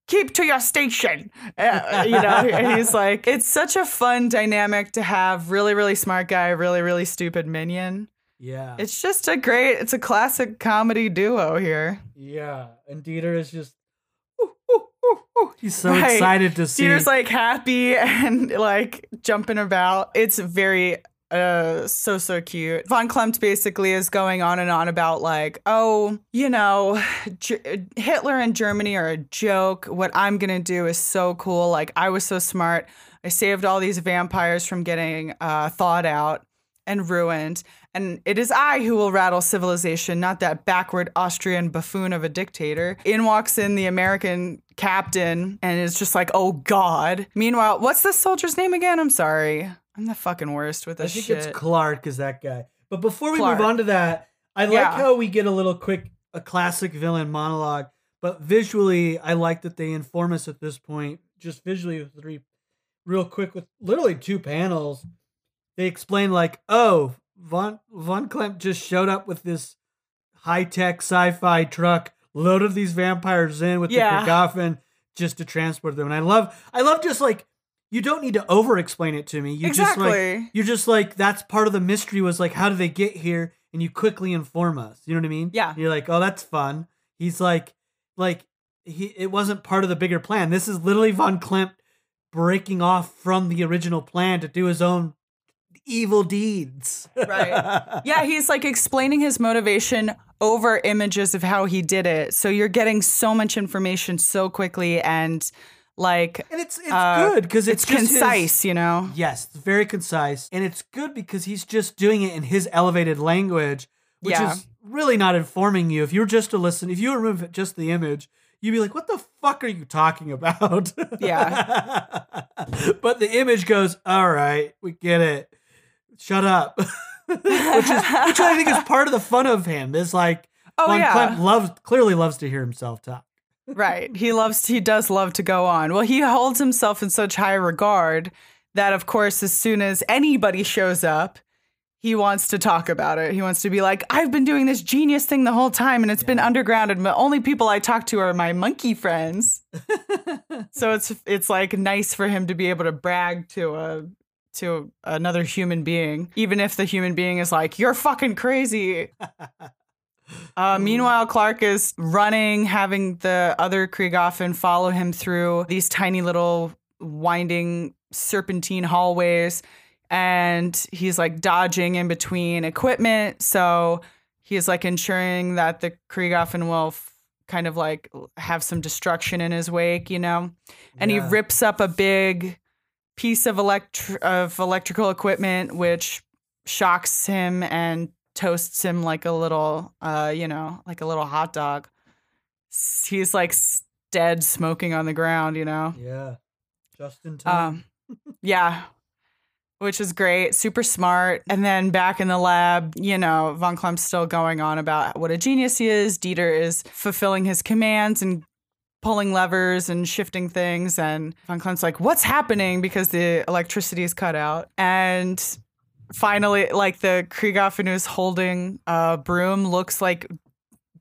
Speaker 2: Keep to your station. Uh, you know, and he's like, it's such a fun dynamic to have really, really smart guy, really, really stupid minion.
Speaker 1: yeah.
Speaker 2: It's just a great, it's a classic comedy duo here.
Speaker 1: yeah. And Dieter is just "Ooh, ooh, ooh, ooh." he's so
Speaker 2: Right.
Speaker 1: excited to see
Speaker 2: Dieter's like happy and like jumping about. It's very uh so so cute. Von Klempt basically is going on and on about like, oh, you know, G- Hitler and Germany are a joke. What I'm gonna do is so cool. Like I was so smart. I saved all these vampires from getting uh, thawed out and ruined. And it is I who will rattle civilization, not that backward Austrian buffoon of a dictator. In walks in the American captain and is just like, oh God. Meanwhile, what's this soldier's name again? I'm sorry. I'm the fucking worst with this I
Speaker 1: think
Speaker 2: shit.
Speaker 1: it's Clark is that guy. But before we
Speaker 2: Clark.
Speaker 1: move on to that, I like
Speaker 2: Yeah.
Speaker 1: how we get a little quick a classic villain monologue, but visually I like that they inform us at this point, just visually with three real quick with literally two panels. They explain like, oh, Von Von Klempt just showed up with this high-tech sci-fi truck, loaded these vampires in with
Speaker 2: Yeah.
Speaker 1: the Kriegaffen just to transport them. And I love I love just like you don't need to over explain it to me. You just like you're just like that's part of the mystery was like how do they get here and you quickly inform us you know what i mean
Speaker 2: Yeah.
Speaker 1: you're like oh that's fun he's like like he it wasn't part of the bigger plan this is literally von Klempt breaking off from the original plan to do his own evil deeds
Speaker 2: Right. yeah, he's like explaining his motivation over images of how he did it. So you're getting so much information so quickly and like
Speaker 1: and it's it's
Speaker 2: Uh,
Speaker 1: good because it's,
Speaker 2: it's,
Speaker 1: just his-
Speaker 2: concise, you know?
Speaker 1: Yes, it's very concise. And it's good because he's just doing it in his elevated language, which
Speaker 2: Yeah.
Speaker 1: is really not informing you. If you were just to listen, if you remove just the image, you'd be like, what the fuck are you talking about?
Speaker 2: Yeah.
Speaker 1: but the image goes, all right, we get it. Shut up. which is which I think is part of the fun of him. Is like
Speaker 2: Oh,
Speaker 1: Von
Speaker 2: yeah.
Speaker 1: Loves clearly loves to hear himself talk.
Speaker 2: Right. He loves he does love to go on. Well, he holds himself in such high regard that of course as soon as anybody shows up, he wants to talk about it. He wants to be like, I've been doing this genius thing the whole time and it's been underground and the only people I talk to are my monkey friends. so it's it's like nice for him to be able to brag to a to another human being, even if the human being is like, You're fucking crazy. Uh, meanwhile, Clark is running, having the other Kriegaffen follow him through these tiny little winding serpentine hallways. And he's like dodging in between equipment. So he's like ensuring that the Kriegaffen will f- kind of like have some destruction in his wake, you know? And
Speaker 1: Yeah.
Speaker 2: he rips up a big piece of elect- of electrical equipment, which shocks him and toasts him like a little, uh, you know, like a little hot dog. He's like dead, smoking on the ground, you know.
Speaker 1: Yeah. Just in time.
Speaker 2: Um, yeah. which is great, super smart. And then back in the lab, you know, Von Klempt's still going on about what a genius he is. Dieter is fulfilling his commands and pulling levers and shifting things. And Von Klempt's like, what's happening? Because the electricity is cut out. And finally, like the Kriegaffen who's holding a broom looks like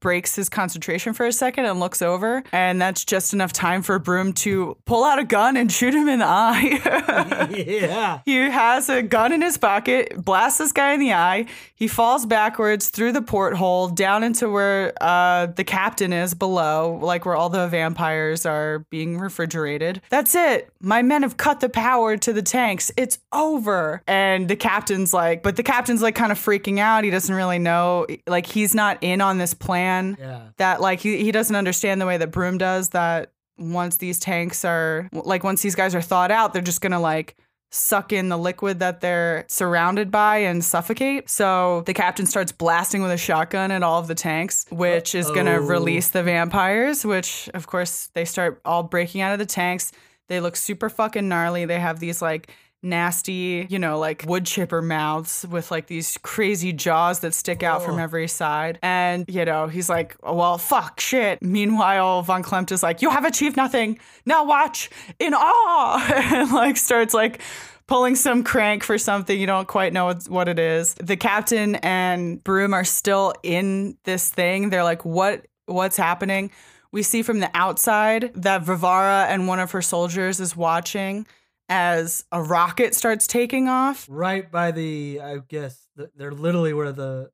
Speaker 2: breaks his concentration for a second and looks over, and that's just enough time for Broom to pull out a gun and shoot him in the eye.
Speaker 1: yeah.
Speaker 2: He has a gun in his pocket, blasts this guy in the eye. He falls backwards through the porthole down into where uh, the captain is below, like where all the vampires are being refrigerated. That's it. My men have cut the power to the tanks. It's over. And the captain's like, but the captain's like kind of freaking out. He doesn't really know, like, he's not in on this plan.
Speaker 1: Yeah.
Speaker 2: That, like, he, he doesn't understand the way that Broom does that once these tanks are, like, once these guys are thawed out, they're just gonna, like, suck in the liquid that they're surrounded by and suffocate. So the captain starts blasting with a shotgun at all of the tanks, which is going to release the vampires, which of course they start all breaking out of the tanks. They look super fucking gnarly. They have these like nasty, you know, like wood chipper mouths with like these crazy jaws that stick out from every side. And, you know, he's like, well, fuck, shit. Meanwhile, Von Klempt is like, you have achieved nothing. Now watch in awe. and like starts like pulling some crank for something you don't quite know what, what it is. The captain and Broom are still in this thing. They're like, what what's happening? We see from the outside that Varvara and one of her soldiers is watching as a rocket starts taking off.
Speaker 1: Right by the, I guess, the, they're literally where the,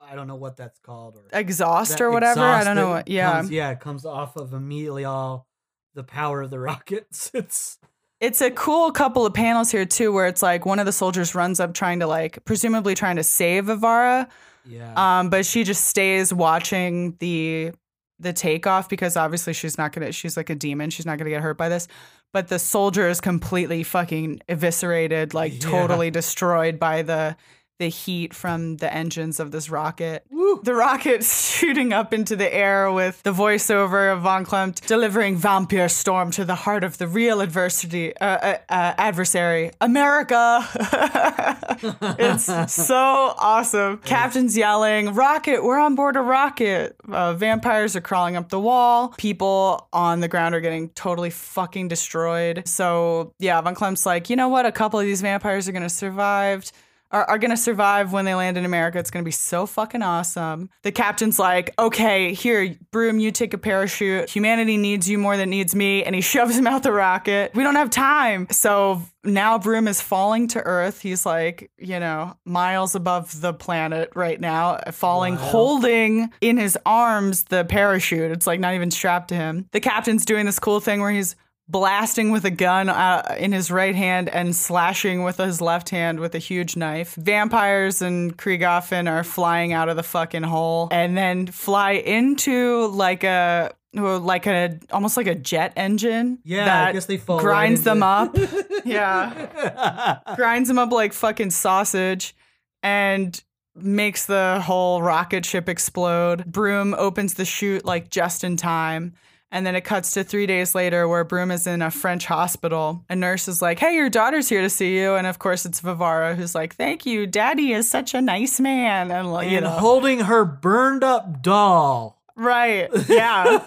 Speaker 1: I don't know what that's called. Or
Speaker 2: Exhaust or whatever. I don't know what. Yeah.
Speaker 1: comes- yeah, it comes off of immediately all the power of the rockets. It's,
Speaker 2: It's a cool couple of panels here too, where it's like one of the soldiers runs up trying to like, presumably trying to save Varvara,
Speaker 1: yeah.
Speaker 2: um, but she just stays watching the the takeoff because obviously she's not gonna. She's like a demon. She's not gonna get hurt by this. But the soldier is completely fucking eviscerated, like
Speaker 1: Yeah.
Speaker 2: totally destroyed by the the heat from the engines of this rocket.
Speaker 1: Woo.
Speaker 2: The rocket shooting up into the air with the voiceover of Von Klempt delivering vampire storm to the heart of the real adversity, uh, uh, uh, adversary, America. it's so awesome. Captain's yelling, "Rocket! We're on board a rocket!" Uh, vampires are crawling up the wall. People on the ground are getting totally fucking destroyed. So yeah, Von Klempt's like, you know what? A couple of these vampires are gonna survive are, are going to survive when they land in America. It's going to be so fucking awesome. The captain's like, okay, here, Broom, you take a parachute. Humanity needs you more than needs me. And he shoves him out the rocket. We don't have time. So now Broom is falling to Earth. He's like, you know, miles above the planet right now, falling,
Speaker 1: Wow.
Speaker 2: holding in his arms the parachute. It's like not even strapped to him. The captain's doing this cool thing where he's blasting with a gun uh, in his right hand and slashing with his left hand with a huge knife. Vampires and Kriegaffen are flying out of the fucking hole and then fly into like a like a almost like a jet engine.
Speaker 1: Yeah, I guess they fall right
Speaker 2: grinds them
Speaker 1: into-
Speaker 2: up. yeah, grinds them up like fucking sausage and makes the whole rocket ship explode. Broom opens the chute like just in time. And then it cuts to three days later where Broom is in a French hospital. A nurse is like, Hey, your daughter's here to see you. And of course, it's Varvara who's like, Thank you. Daddy is such a nice man. And, like, you
Speaker 1: and
Speaker 2: know,
Speaker 1: holding her burned up doll.
Speaker 2: right. Yeah.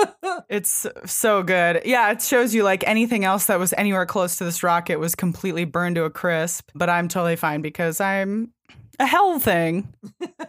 Speaker 2: it's so good. Yeah. It shows you like anything else that was anywhere close to this rocket was completely burned to a crisp. But I'm totally fine because I'm a hell thing.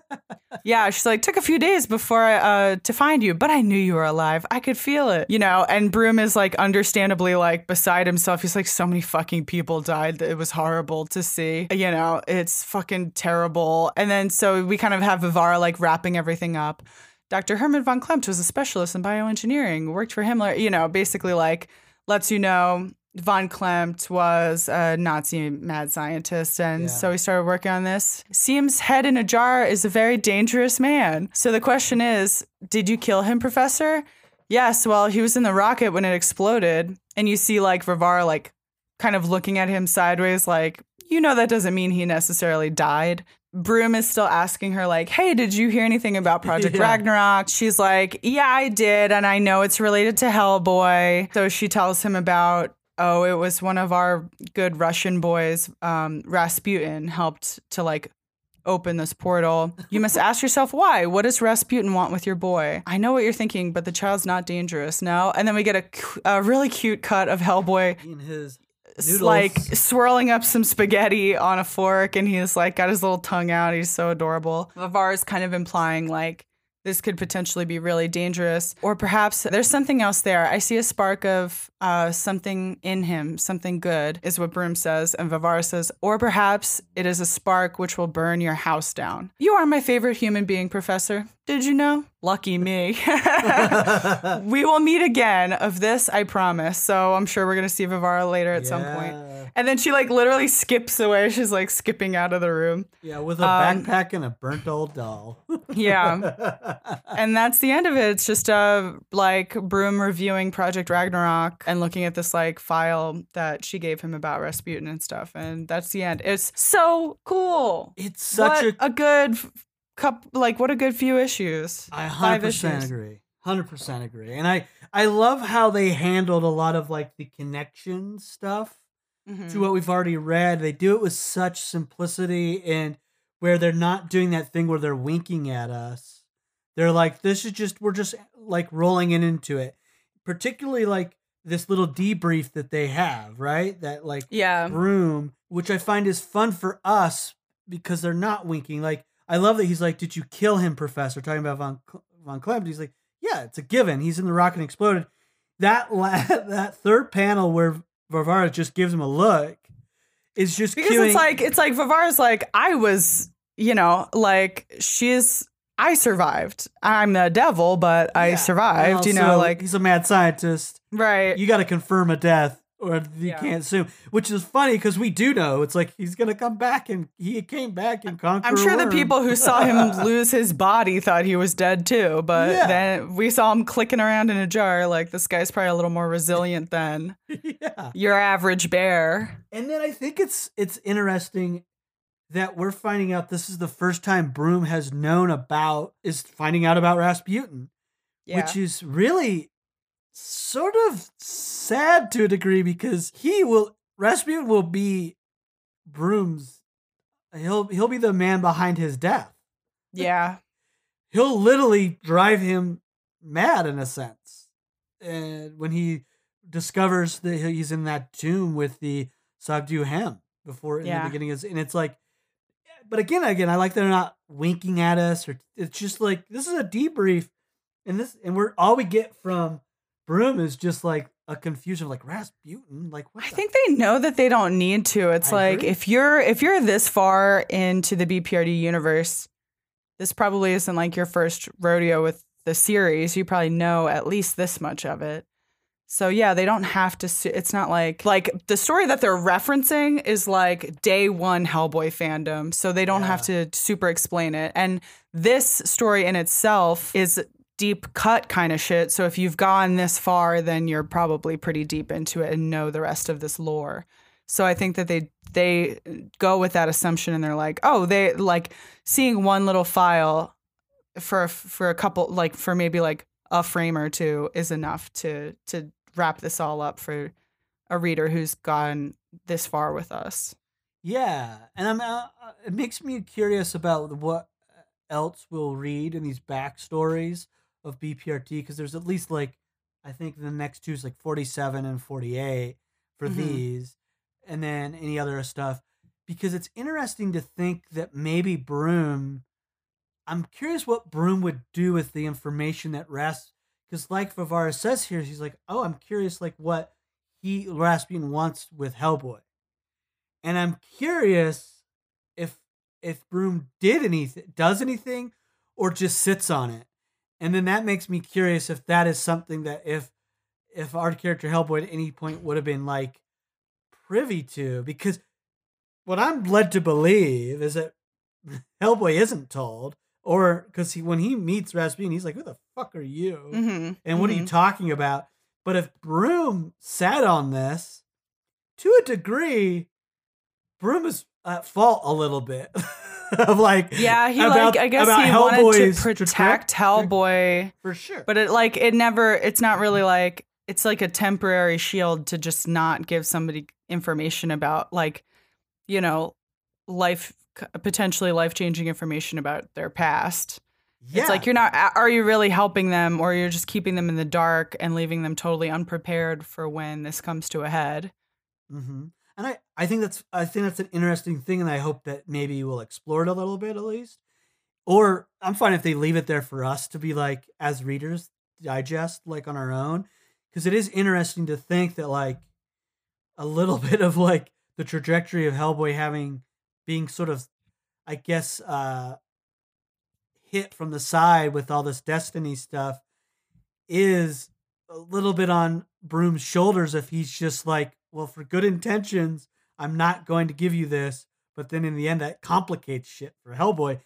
Speaker 2: yeah, she's like, took a few days before I, uh, to find you, but I knew you were alive. I could feel it, you know. And Broom is like, understandably, like beside himself. He's like, so many fucking people died. It was horrible to see. You know, it's fucking terrible. And then so we kind of have Varvara like wrapping everything up. Dr. Herman von Klempt was a specialist in bioengineering, worked for Himmler, you know, basically like lets you know von Klempt was a Nazi mad scientist. And
Speaker 1: Yeah.
Speaker 2: so he started working on this. Seems head in a jar is a very dangerous man. So the question is Did you kill him, Professor? Yes. Well, he was in the rocket when it exploded. And you see like Vivara like kind of looking at him sideways, like, you know, that doesn't mean he necessarily died. Broom is still asking her, like, hey, did you hear anything about Project
Speaker 1: Yeah.
Speaker 2: Ragnarok? She's like, yeah, I did. And I know it's related to Hellboy. So she tells him about oh, it was one of our good Russian boys, um, Rasputin, helped to like open this portal. You must ask yourself why. What does Rasputin want with your boy? I know what you're thinking, but the child's not dangerous. No. And then we get a, a really cute cut of Hellboy
Speaker 1: In his Noodles.
Speaker 2: like swirling up some spaghetti on a fork and he's like got his little tongue out. He's so adorable. Varvara is kind of implying like this could potentially be really dangerous. Or perhaps there's something else there. I see a spark of uh, something in him, something good, is what Broom says. And Varvara says, or perhaps it is a spark which will burn your house down. You are my favorite human being, Professor. Did you know? Lucky me. we will meet again of this, I promise. So I'm sure we're going to see Varvara later at some point.
Speaker 1: Yeah.
Speaker 2: And then she like literally skips away. She's like skipping out of the room.
Speaker 1: Yeah, with a
Speaker 2: Um,
Speaker 1: backpack and a burnt old doll.
Speaker 2: Yeah. and that's the end of it. It's just uh like Broom reviewing Project Ragnarok and looking at this like file that she gave him about Rasputin and stuff. And that's the end. It's so cool.
Speaker 1: it's such a
Speaker 2: a good cup like what a good few issues.
Speaker 1: I 100%
Speaker 2: issues.
Speaker 1: agree. 100% agree. And I I love how they handled a lot of like the connection stuff
Speaker 2: Mhm.
Speaker 1: to what we've already read. They do it with such simplicity and where they're not doing that thing where they're winking at us. They're like this is just we're just like rolling in into it. Particularly like this little debrief that they have, right? That like
Speaker 2: Yeah.
Speaker 1: room, which I find is fun for us because they're not winking. Like I love that he's like, "Did you kill him, Professor?" Talking about von von Klempt. He's like, "Yeah, it's a given. He's in the rocket and exploded." That la- that third panel where Varvara just gives him a look is just
Speaker 2: because
Speaker 1: cueing-
Speaker 2: it's like it's like Varvara's like I was, you know, like she's I survived. I'm the devil, but I
Speaker 1: Yeah. And
Speaker 2: survived. You know,
Speaker 1: also,
Speaker 2: like
Speaker 1: he's a mad scientist.
Speaker 2: right.
Speaker 1: You got to confirm a death, or you
Speaker 2: Yeah.
Speaker 1: can't assume. Which is funny because we do know it's like he's gonna come back, and he came back and conquer.
Speaker 2: I'm sure the people who saw him lose his body thought he was dead too, but
Speaker 1: Yeah.
Speaker 2: then we saw him clicking around in a jar. Like this guy's probably a little more resilient than
Speaker 1: yeah.
Speaker 2: your average bear.
Speaker 1: And then I think it's it's interesting that we're finding out this is the first time Broom has known about is finding out about Rasputin, which is really sort of sad to a degree because he will Rasputin will be Broom's he'll he'll be the man behind his death.
Speaker 2: yeah,
Speaker 1: He'll literally drive him mad in a sense. And when he discovers that he's in that tomb with the Sadu-Hem before in
Speaker 2: Yeah.
Speaker 1: the beginning is and it's like but again again I like they're not winking at us or it's just like this is a debrief and this and we're all we get from Broom is just like a confusion of like Rasputin like what
Speaker 2: I
Speaker 1: the-
Speaker 2: think they know that they don't need to. It's
Speaker 1: I
Speaker 2: like
Speaker 1: agree.
Speaker 2: if you're if you're this far into the BPRD universe, this probably isn't like your first rodeo with the series. You probably know at least this much of it. So yeah, they don't have to. su- It's not like like the story that they're referencing is like day one Hellboy fandom, so they don't have to super explain it. And this story in itself is deep cut kind of shit. So if you've gone this far, then you're probably pretty deep into it and know the rest of this lore. So I think that they they go with that assumption and they're like, oh, they like seeing one little file for for a couple like for maybe like a frame or two is enough to to wrap this all up for a reader who's gone this far with us.
Speaker 1: Yeah, and I'm. Uh, uh, it makes me curious about what else we'll read in these backstories of BPRD because there's at least like I think the next two is like 47 and 48 for
Speaker 2: Mhm.
Speaker 1: these, and then any other stuff because it's interesting to think that maybe Broom. I'm curious what Broom would do with the information that Ras, because like Varvara says here, he's like, oh, I'm curious like what he Rasputin wants with Hellboy and I'm curious if if Broom did anything, does anything, or just sits on it, and then that makes me curious if that is something that if if our character Hellboy at any point would have been like privy to, because what I'm led to believe is that Hellboy isn't told, or because he when he meets Rasputin, he's like, "Who the fuck are you?"
Speaker 2: Mm-hmm.
Speaker 1: And what are you talking about? But if Broom sat on this, to a degree, Broom is at fault a little bit. of like,
Speaker 2: Yeah, he
Speaker 1: about-
Speaker 2: like I guess
Speaker 1: about
Speaker 2: he wanted
Speaker 1: Hellboy's
Speaker 2: to
Speaker 1: tra-
Speaker 2: protect Hellboy,
Speaker 1: for sure.
Speaker 2: but it like it never. It's not really like it's like a temporary shield to just not give somebody information about like you know life potentially life-changing information about their past
Speaker 1: Yeah.
Speaker 2: it's like you're not are you really helping them or you're just keeping them in the dark and leaving them totally unprepared for when this comes to a head
Speaker 1: hmm And I, I think that's I think that's an interesting thing, and I hope that maybe we'll explore it a little bit at least. Or I'm fine if they leave it there for us to be like as readers digest like on our own, because it is interesting to think that like a little bit of like the trajectory of Hellboy having being sort of, I guess, uh hit from the side with all this Destiny stuff is a little bit on Broom's shoulders if he's just like, well, for good intentions, I'm not going to give you this, but then in the end that complicates shit for Hellboy.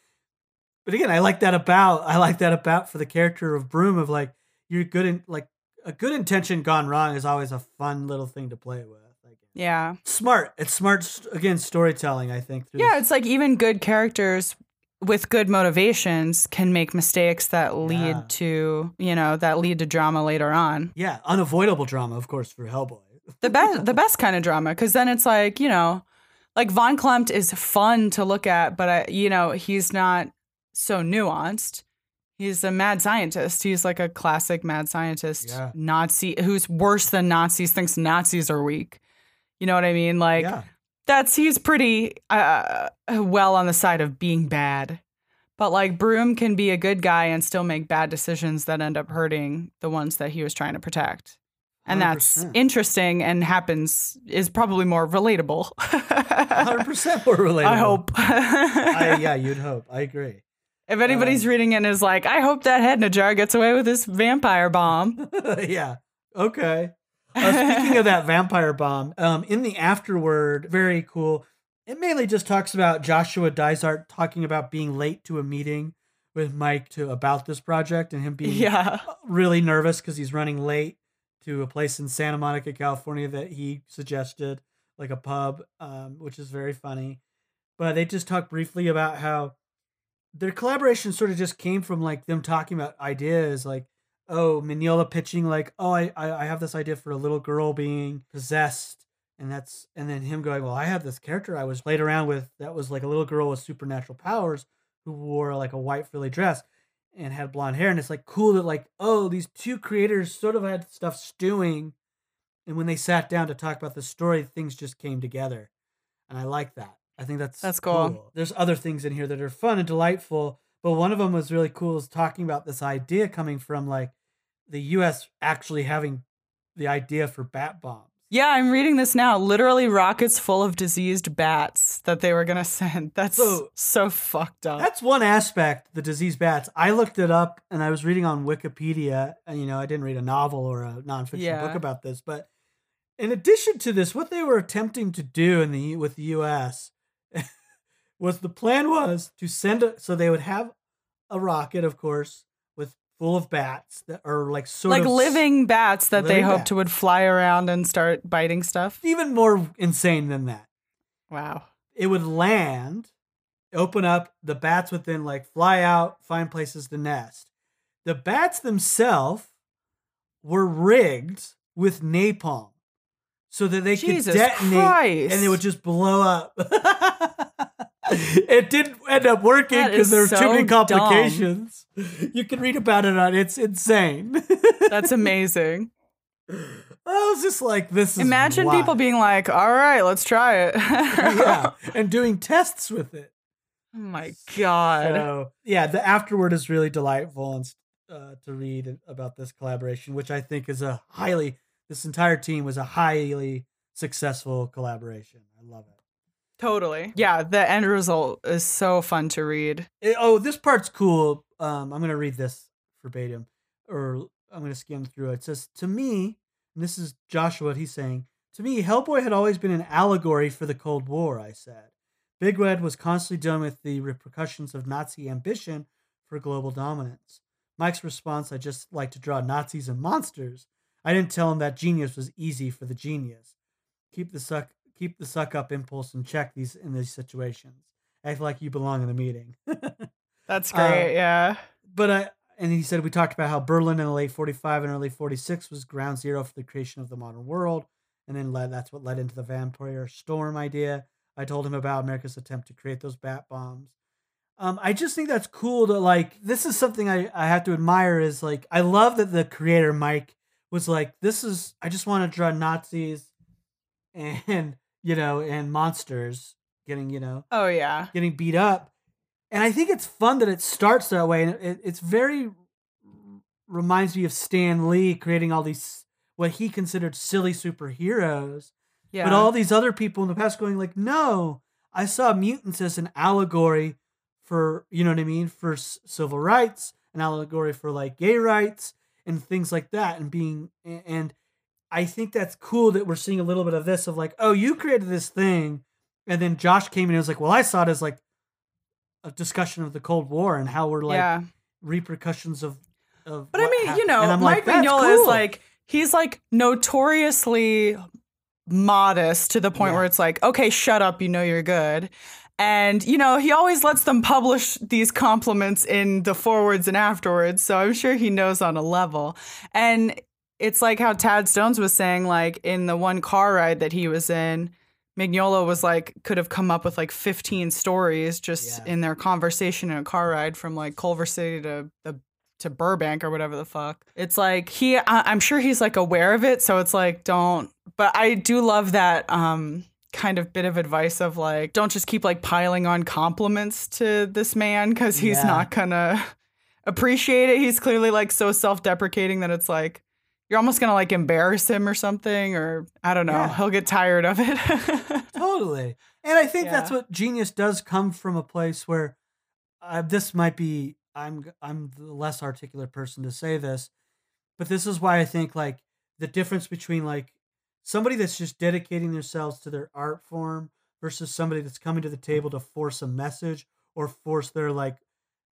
Speaker 1: But again, I like that about I like that about for the character of Broom of like you're good in like a good intention gone wrong is always a fun little thing to play with.
Speaker 2: Yeah
Speaker 1: Smart. It's smart again storytelling. I think.
Speaker 2: yeah
Speaker 1: this-
Speaker 2: it's like even good characters with good motivations can make mistakes that lead
Speaker 1: Yeah.
Speaker 2: to you know that lead to drama later on
Speaker 1: yeah, unavoidable drama, of course, for Hellboy.
Speaker 2: The best the best kind of drama because then it's like you know like von Klempt is fun to look at but I, you know he's not so nuanced. He's a mad scientist. He's like a classic mad scientist
Speaker 1: Yeah.
Speaker 2: nazi who's worse than nazis thinks nazis are weak. You know what i mean? Like
Speaker 1: yeah,
Speaker 2: that's he's pretty uh, well on the side of being bad. But like broom can be a good guy and still make bad decisions that end up hurting the ones that he was trying to protect and that's
Speaker 1: 100%.
Speaker 2: interesting and happens is probably more relatable
Speaker 1: hundred percent more relatable.
Speaker 2: i hope
Speaker 1: I, yeah, you'd hope. I agree.
Speaker 2: if anybody's
Speaker 1: Um,
Speaker 2: reading it and is like i hope that head in a jar gets away with this vampire bomb
Speaker 1: yeah. Okay. Uh, speaking of that vampire bomb, um, in the afterword, very cool. It mainly just talks about Joshua Dysart talking about being late to a meeting with Mike to about this project and him being
Speaker 2: yeah
Speaker 1: really nervous because he's running late to a place in Santa Monica, California that he suggested, like a pub, um, which is very funny. But they just talk briefly about how their collaboration sort of just came from like them talking about ideas, like oh, Mignola pitching like oh, I I I have this idea for a little girl being possessed. And that's and then him going, well, I have this character I was played around with that was like a little girl with supernatural powers who wore like a white frilly dress and had blonde hair and it's like cool that like oh these two creators sort of had stuff stewing and when they sat down to talk about the story things just came together and i like that. I think that's
Speaker 2: That's cool.
Speaker 1: there's other things in here that are fun and delightful but one of them was really cool is talking about this idea coming from like the us actually having the idea for bat bombs
Speaker 2: yeah i'm reading this now literally rockets full of diseased bats that they were gonna send that's
Speaker 1: So-
Speaker 2: so, fucked up
Speaker 1: That's one aspect, the diseased bats. I looked it up and I was reading on Wikipedia, and you know, I didn't read a novel or a nonfiction
Speaker 2: Yeah.
Speaker 1: book about this, but in addition to this, what they were attempting to do in the with the US was the plan was to send a so they would have a rocket, of course, full of bats that are like sort
Speaker 2: like
Speaker 1: of
Speaker 2: living bats that they hoped
Speaker 1: bats.
Speaker 2: would fly around and start biting stuff.
Speaker 1: even more insane than that.
Speaker 2: Wow.
Speaker 1: it would land, open up, the bats would then like fly out, find places to nest. The bats themselves were rigged with napalm so that they
Speaker 2: Jesus
Speaker 1: could detonate
Speaker 2: Christ.
Speaker 1: and they would just blow up. it didn't end up working because there were too
Speaker 2: so
Speaker 1: many
Speaker 2: dumb.
Speaker 1: complications. You can read about it on it's insane.
Speaker 2: That's amazing.
Speaker 1: I was just like, this is
Speaker 2: Imagine people being like, all right, let's try it.
Speaker 1: yeah, and doing tests with it.
Speaker 2: Oh my God.
Speaker 1: So yeah, the afterword is really delightful and uh, to read about this collaboration, which I think is a highly this entire team was a highly successful collaboration. I love it.
Speaker 2: Totally. Yeah, the end result is so fun to read.
Speaker 1: It- oh, this part's cool. Um, I'm gonna read this verbatim, or I'm gonna skim through it. It says, "To me, and this is Joshua. He's saying, to me, Hellboy had always been an allegory for the Cold War. I said, Big Red was constantly dealing with the repercussions of Nazi ambition for global dominance. Mike's response, I just like to draw Nazis and monsters. I didn't tell him that genius was easy for the genius. Keep the suck, keep the suck up impulse in check these in these situations. Act like you belong in the meeting."
Speaker 2: That's
Speaker 1: Uh,
Speaker 2: great. yeah.
Speaker 1: but I and he said we talked about how Berlin in the late 45 and early 46 was ground zero for the creation of the modern world. And then led, that's what led into the vampire storm idea. I told him about America's attempt to create those bat bombs. Um, I just think that's cool to like. This is something I, I have to admire. Is like I love that the creator Mike was like, this is I just want to draw Nazis and you know and monsters getting you know
Speaker 2: Oh yeah.
Speaker 1: getting beat up. And I think it's fun that it starts that way. And it, it's very reminds me of Stan Lee creating all these what he considered silly superheroes.
Speaker 2: Yeah.
Speaker 1: But all these other people in the past going like, no, I saw mutants as an allegory for, you know what I mean, for s- civil rights, an allegory for like gay rights and things like that. And being, and I think that's cool that we're seeing a little bit of this of like, oh, you created this thing. And then Josh came in and was like, well, I saw it as like a discussion of the Cold War and how we're like
Speaker 2: yeah.
Speaker 1: repercussions of, of
Speaker 2: But I mean,
Speaker 1: hap-
Speaker 2: you know, Mike
Speaker 1: like, "That's
Speaker 2: Mignola is like he's like notoriously modest to the point
Speaker 1: Yeah.
Speaker 2: where it's like, okay, shut up, you know you're good. And you know, he always lets them publish these compliments in the forwards and afterwards, so I'm sure he knows on a level. And it's like how Tad Stones was saying, like in the one car ride that he was in, Mignola was like could have come up with like 15 stories just
Speaker 1: Yeah.
Speaker 2: in their conversation in a car ride from like Culver City to the to Burbank or whatever the fuck. It's like he I, I'm sure he's like aware of it, so it's like don't but I do love that um kind of bit of advice of like don't just keep like piling on compliments to this man cuz he's
Speaker 1: Yeah.
Speaker 2: not gonna appreciate it. He's clearly like so self-deprecating that it's like you're almost gonna like embarrass him or something, or I don't know.
Speaker 1: Yeah.
Speaker 2: He'll get tired of it.
Speaker 1: totally and i think that's what genius does come from a place where uh, this might be i'm I'm the less articulate person to say this but this is why i think like the difference between like somebody that's just dedicating themselves to their art form versus somebody that's coming to the table to force a message or force their like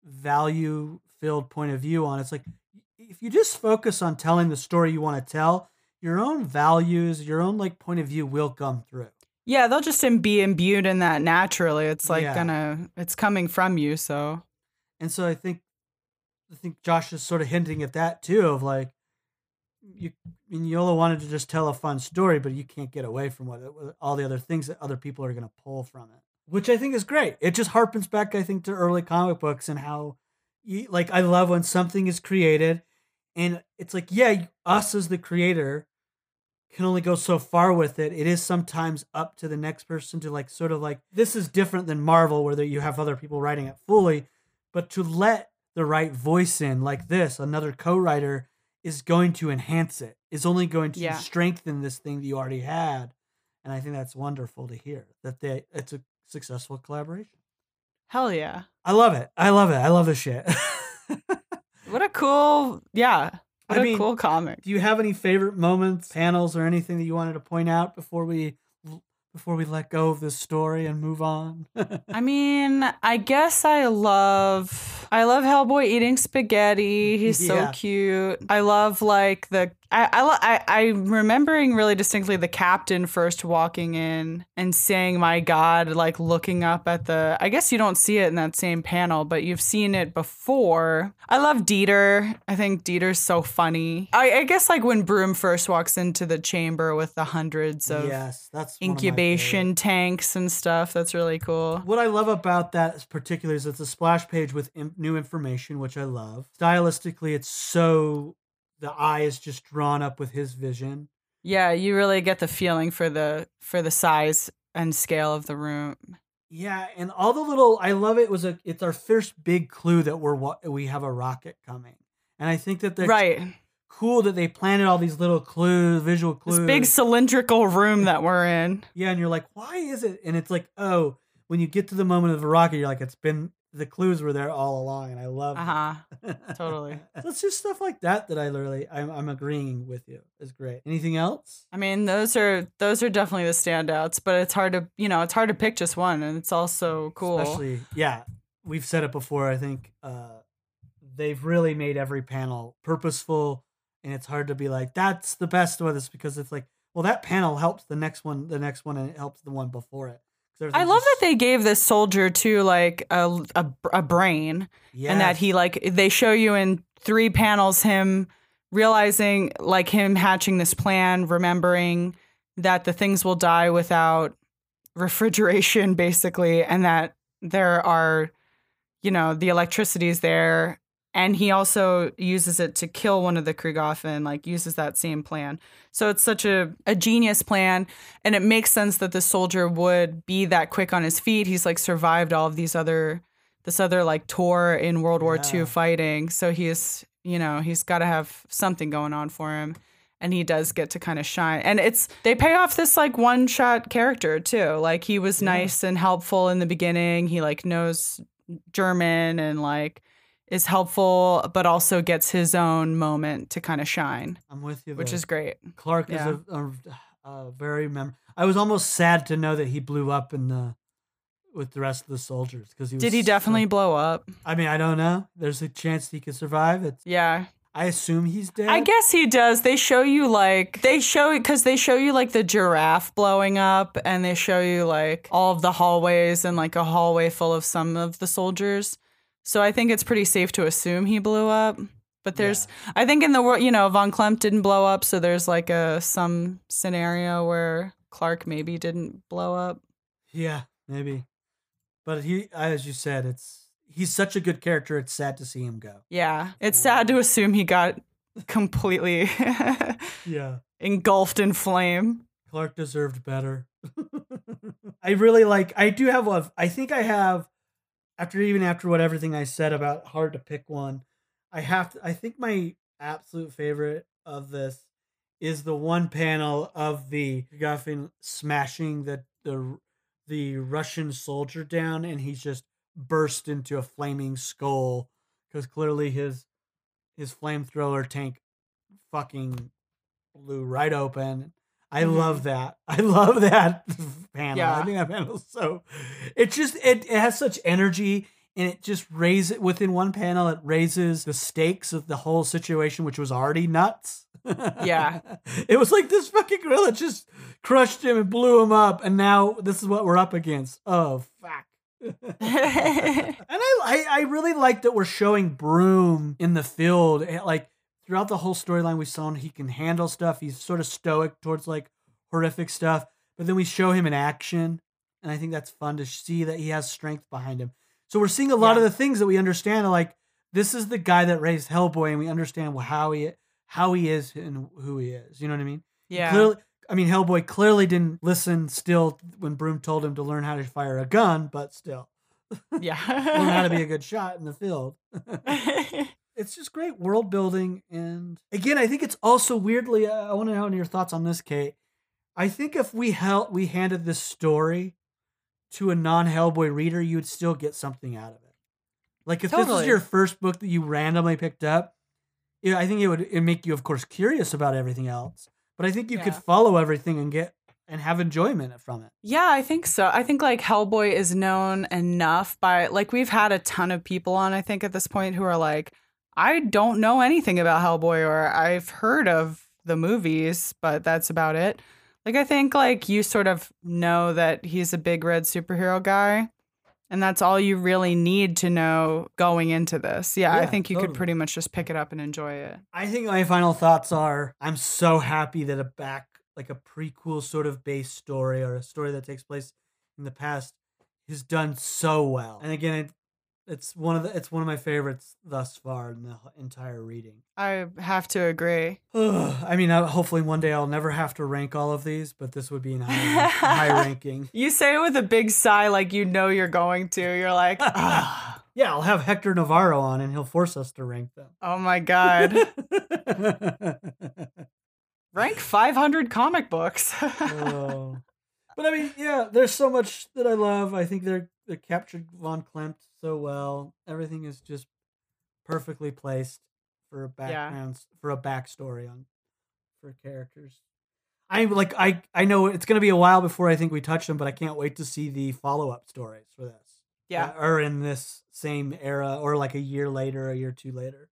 Speaker 1: value filled point of view on it's like if you just focus on telling the story you want to tell your own values your own like point of view will come through
Speaker 2: yeah, they'll just be imbued in that naturally. It's like
Speaker 1: Yeah.
Speaker 2: gonna, it's coming from you. So
Speaker 1: And so I think I think Josh is sort of hinting at that too of like you I Mignola wanted to just tell a fun story, but you can't get away from what all the other things that other people are going to pull from it, which I think is great. It just harpens back, I think, to early comic books and how, you, like, I love when something is created, and it's like, yeah, us as the creator can only go so far with it. It is sometimes up to the next person to like sort of like this is different than Marvel where you have other people writing it fully, but to let the right voice in like this, another co-writer is going to enhance it. Is only going to
Speaker 2: Yeah.
Speaker 1: strengthen this thing that you already had. And I think that's wonderful to hear that they it's a successful collaboration.
Speaker 2: hell yeah,
Speaker 1: I love it. I love it. I love this shit.
Speaker 2: what a cool, yeah, what
Speaker 1: I
Speaker 2: a
Speaker 1: mean,
Speaker 2: cool comic.
Speaker 1: Do you have any favorite moments, panels, or anything that you wanted to point out before we before we let go of this story and move on?
Speaker 2: I mean, I guess I love I love Hellboy eating spaghetti. He's
Speaker 1: Yeah.
Speaker 2: so cute. I love like the I I, I'm remembering really distinctly the captain first walking in and saying "My God," like looking up at the. I guess you don't see it in that same panel, but you've seen it before. I love Dieter. I think Dieter's so funny. I, I guess like when Broom first walks into the chamber with the hundreds of
Speaker 1: yes, that's
Speaker 2: incubation tanks and stuff. That's really cool.
Speaker 1: What I love about that is particularly is it's a splash page with im- new information, which I love. Stylistically, it's so the eye is just drawn up with his vision.
Speaker 2: Yeah, you really get the feeling for the for the size and scale of the room.
Speaker 1: Yeah, and all the little I love it was a it's our first big clue that we're we have a rocket coming, and I think that they're
Speaker 2: right.
Speaker 1: cool that they planted all these little clues, visual clues.
Speaker 2: This big cylindrical room that we're in.
Speaker 1: Yeah, and you're like, why is it? And it's like, oh, when you get to the moment of the rocket, you're like, it's been the clues were there all along, and I love.
Speaker 2: Uh huh. totally.
Speaker 1: so it's just stuff like that that I literally I'm, I'm agreeing with you is great. Anything else?
Speaker 2: I mean, those are those are definitely the standouts, but it's hard to you know it's hard to pick just one, and it's also cool.
Speaker 1: Especially, yeah, we've said it before. I think uh, they've really made every panel purposeful, and it's hard to be like that's the best of this because it's like, well, that panel helps the next one, the next one, and it helps the one before it.
Speaker 2: I love that they gave this soldier too like a, a, a brain and that he like they show you in three panels him realizing like him hatching this plan, remembering that the things will die without refrigeration basically and that there are you know the electricity is there and he also uses it to kill one of the Kriegaffen, like uses that same plan. So it's such a, a genius plan, and it makes sense that the soldier would be that quick on his feet. He's like survived all of these other this other like tour in World War II fighting. So he's you know, he's gotta have something going on for him. And he does get to kind of shine. And it's they pay off this like one shot character too. Like he was
Speaker 1: Yeah.
Speaker 2: nice and helpful in the beginning. He like knows German and like is helpful, but also gets his own moment to kind of shine,
Speaker 1: I'm with you.
Speaker 2: which is great.
Speaker 1: Clark
Speaker 2: yeah.
Speaker 1: is a, a, a very mem. I was almost sad to know that he blew up in the with the rest of the soldiers because he was
Speaker 2: Did he
Speaker 1: so-
Speaker 2: definitely blow up?
Speaker 1: I mean, I don't know. There's a chance he could survive. It's.
Speaker 2: Yeah.
Speaker 1: I assume he's dead.
Speaker 2: I guess he does. They show you like they show because they show you like the giraffe blowing up, and they show you like all of the hallways and like a hallway full of some of the soldiers. So I think it's pretty safe to assume he blew up. But there's, I think in the world, you know, von Klempt didn't blow up, so there's like a some scenario where Clark maybe didn't blow up.
Speaker 1: Yeah, maybe. But he, as you said, it's he's such a good character. It's sad to see him go.
Speaker 2: Yeah, it's sad to assume he got completely
Speaker 1: Yeah.
Speaker 2: engulfed in flame.
Speaker 1: Clark deserved better. I really like. I do have a. I think I have. After even after what everything I said about hard to pick one, I have. To, I think my absolute favorite of this is the one panel of the Guffin smashing the the the Russian soldier down, and he's just burst into a flaming skull because clearly his his flamethrower tank fucking blew right open. I
Speaker 2: Mhm.
Speaker 1: love that. I love that panel.
Speaker 2: Yeah.
Speaker 1: I think that panel's so it just it, it has such energy and it just raises within one panel it raises the stakes of the whole situation which was already nuts.
Speaker 2: Yeah.
Speaker 1: it was like this fucking gorilla just crushed him and blew him up and now this is what we're up against. Oh fuck. And I, I, I really like that we're showing Broom in the field. eh, Like throughout the whole storyline, we saw he can handle stuff. He's sort of stoic towards like horrific stuff, but then we show him in action, and I think that's fun to see that he has strength behind him. So we're seeing a lot of the things that we understand. Like this is the guy that raised Hellboy, and we understand how he how he is and who he is. You know what I mean?
Speaker 2: yeah.
Speaker 1: Clearly, I mean, Hellboy clearly didn't listen still when Broom told him to learn how to fire a gun, but still
Speaker 2: yeah.
Speaker 1: learn how to be a good shot in the field. it's just great world building, and again, I think it's also weirdly. Uh, I want to know your thoughts on this, Kate. I think if we held we handed this story to a non Hellboy reader, you would still get something out of it. Like if this was
Speaker 2: Totally.
Speaker 1: your first book that you randomly picked up, yeah, I think it would it make you, of course, curious about everything else. But I think you could follow everything and get and have enjoyment from it.
Speaker 2: Yeah, I think so. I think like Hellboy is known enough by like we've had a ton of people on I think at this point who are like I don't know anything about Hellboy or I've heard of the movies, but that's about it. Like I think like you sort of know that he's a big red superhero guy and that's all you really need to know going into this. Yeah, I think you could pretty much just pick it up and enjoy it.
Speaker 1: I think my final thoughts are I'm so happy that a back like a prequel sort of base story or a story that takes place in the past is done so well. And again, it, it's one of the it's one of my favorites thus far in the entire reading.
Speaker 2: I have to agree.
Speaker 1: I mean, hopefully one day I'll never have to rank all of these, but this would be in high, high ranking.
Speaker 2: You say it with a big sigh like you know you're going to. You're like, "Ah."
Speaker 1: Yeah, I'll have Hector Navarro on, and he'll force us to rank them.
Speaker 2: oh my god. Rank 500 comic books.
Speaker 1: oh. But I mean, yeah, there's so much that I love. I think they're they captured Von Klempt so well. Everything is just perfectly placed for a background for a backstory on for characters. I like I I know it's gonna be a while before I think we touch them, but I can't wait to see the follow up stories for this.
Speaker 2: yeah.
Speaker 1: Uh, or in this same era, or like a year later, a year or two later.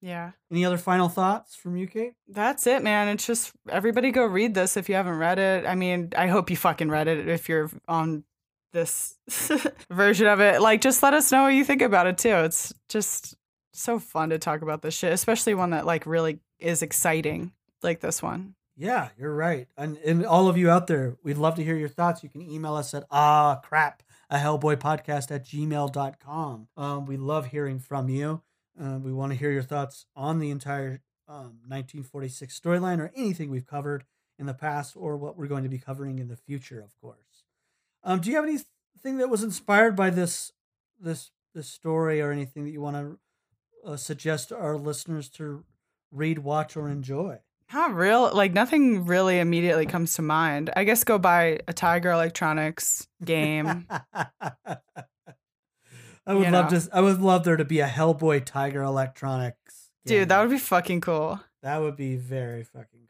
Speaker 2: Yeah.
Speaker 1: Any other final thoughts from you, Kate?
Speaker 2: That's it, man. It's just everybody go read this if you haven't read it. I mean, I hope you fucking read it if you're on this version of it. Like, just let us know what you think about it too. It's just so fun to talk about this shit, especially one that like really is exciting, like this one.
Speaker 1: Yeah, you're right. And, and all of you out there, we'd love to hear your thoughts. You can email us at ah crap, a hellboy podcast at gmail.com. Um, we love hearing from you. Uh, we want to hear your thoughts on the entire um, 1946 storyline or anything we've covered in the past or what we're going to be covering in the future, of course. Um, do you have anything that was inspired by this this this story or anything that you want to uh, suggest to our listeners to read, watch, or enjoy?
Speaker 2: Not real, like nothing really immediately comes to mind. I guess go buy a Tiger Electronics game.
Speaker 1: I would love know. to. I would love there to be a Hellboy Tiger Electronics.
Speaker 2: Game. Dude, that would be fucking cool.
Speaker 1: That would be very fucking.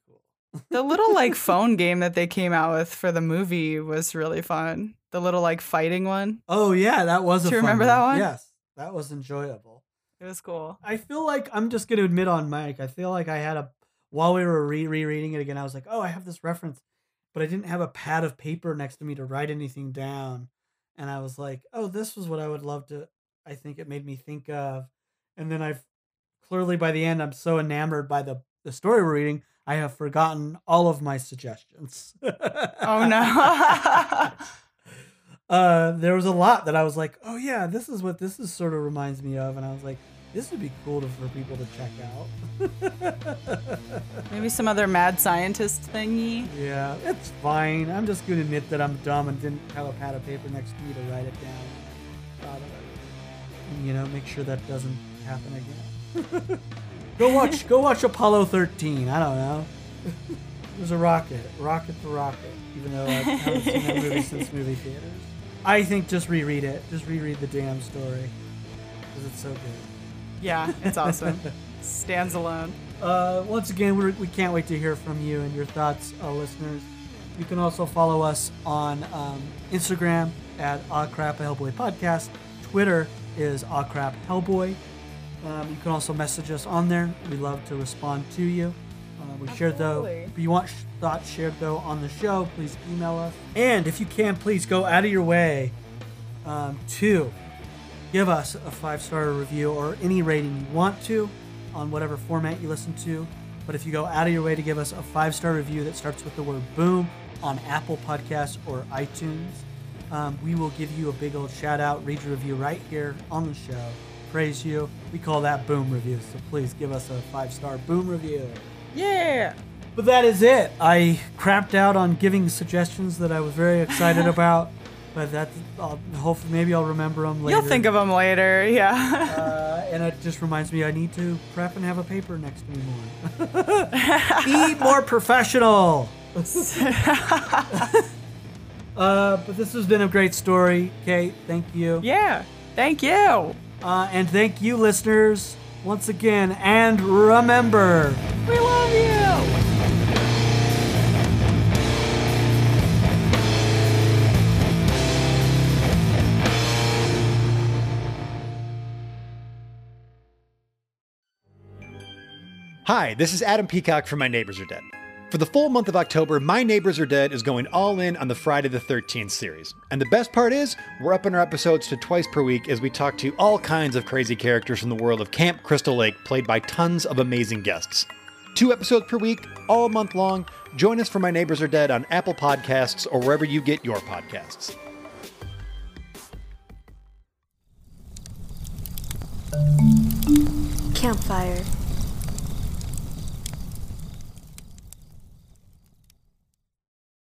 Speaker 2: The little like phone game that they came out with for the movie was really fun. The little like fighting one.
Speaker 1: Oh yeah, that was.
Speaker 2: Do you remember that one?
Speaker 1: Yes, that was enjoyable.
Speaker 2: It was cool.
Speaker 1: I feel like I'm just gonna admit on mic. I feel like I had a while we were re rereading it again. I was like, oh, I have this reference, but I didn't have a pad of paper next to me to write anything down and I was like, oh, this was what I would love to. I think it made me think of, and then I've clearly by the end I'm so enamored by the the story we're reading, I have forgotten all of my suggestions.
Speaker 2: oh no.
Speaker 1: uh, there was a lot that I was like, oh yeah, this is what this is sort of reminds me of, and I was like, this would be cool to, for people to check
Speaker 2: out. Maybe some other mad scientist thingy.
Speaker 1: Yeah, it's fine. I'm just going to admit that I'm dumb and didn't have a pad of paper next to me to write it down. And, you know, make sure that doesn't happen again. go watch, go watch Apollo 13. I don't know. There's a rocket, rocket to rocket. Even though I haven't seen that movie since movie theaters. I think just reread it. Just reread the damn story because it's so good.
Speaker 2: Yeah, it's awesome. Stands alone.
Speaker 1: Uh, once again, we're, we can not wait to hear from you and your thoughts, uh, listeners. You can also follow us on um, Instagram at Aw Crap Hellboy Podcast. Twitter is Aw Crap Hellboy. Um, you can also message us on there. We love to respond to you. Uh, we share though. If you want thoughts shared though on the show, please email us. And if you can, please go out of your way um, to give us a five star review or any rating you want to on whatever format you listen to. But if you go out of your way to give us a five star review that starts with the word boom on Apple Podcasts or iTunes, um, we will give you a big old shout out, read your review right here on the show, praise you. We call that boom review. So please give us a five star boom review.
Speaker 2: Yeah.
Speaker 1: But that is it. I crapped out on giving suggestions that I was very excited about. But that's I'll, hopefully maybe I'll remember them later.
Speaker 2: You'll think of them later, yeah.
Speaker 1: uh, and it just reminds me I need to prep and have a paper next to me more. Be more professional. uh, but this has been a great story, Kate. Thank you.
Speaker 2: Yeah, thank you.
Speaker 1: Uh, and thank you, listeners, once again. And remember,
Speaker 2: we love you.
Speaker 3: Hi, this is Adam Peacock from My Neighbors Are Dead. For the full month of October, My Neighbors Are Dead is going all in on the Friday the 13th series. And the best part is, we're upping our episodes to twice per week as we talk to all kinds of crazy characters from the world of Camp Crystal Lake, played by tons of amazing guests. Two episodes per week, all month long. Join us for My Neighbors Are Dead on Apple Podcasts or wherever you get your podcasts.
Speaker 4: Campfire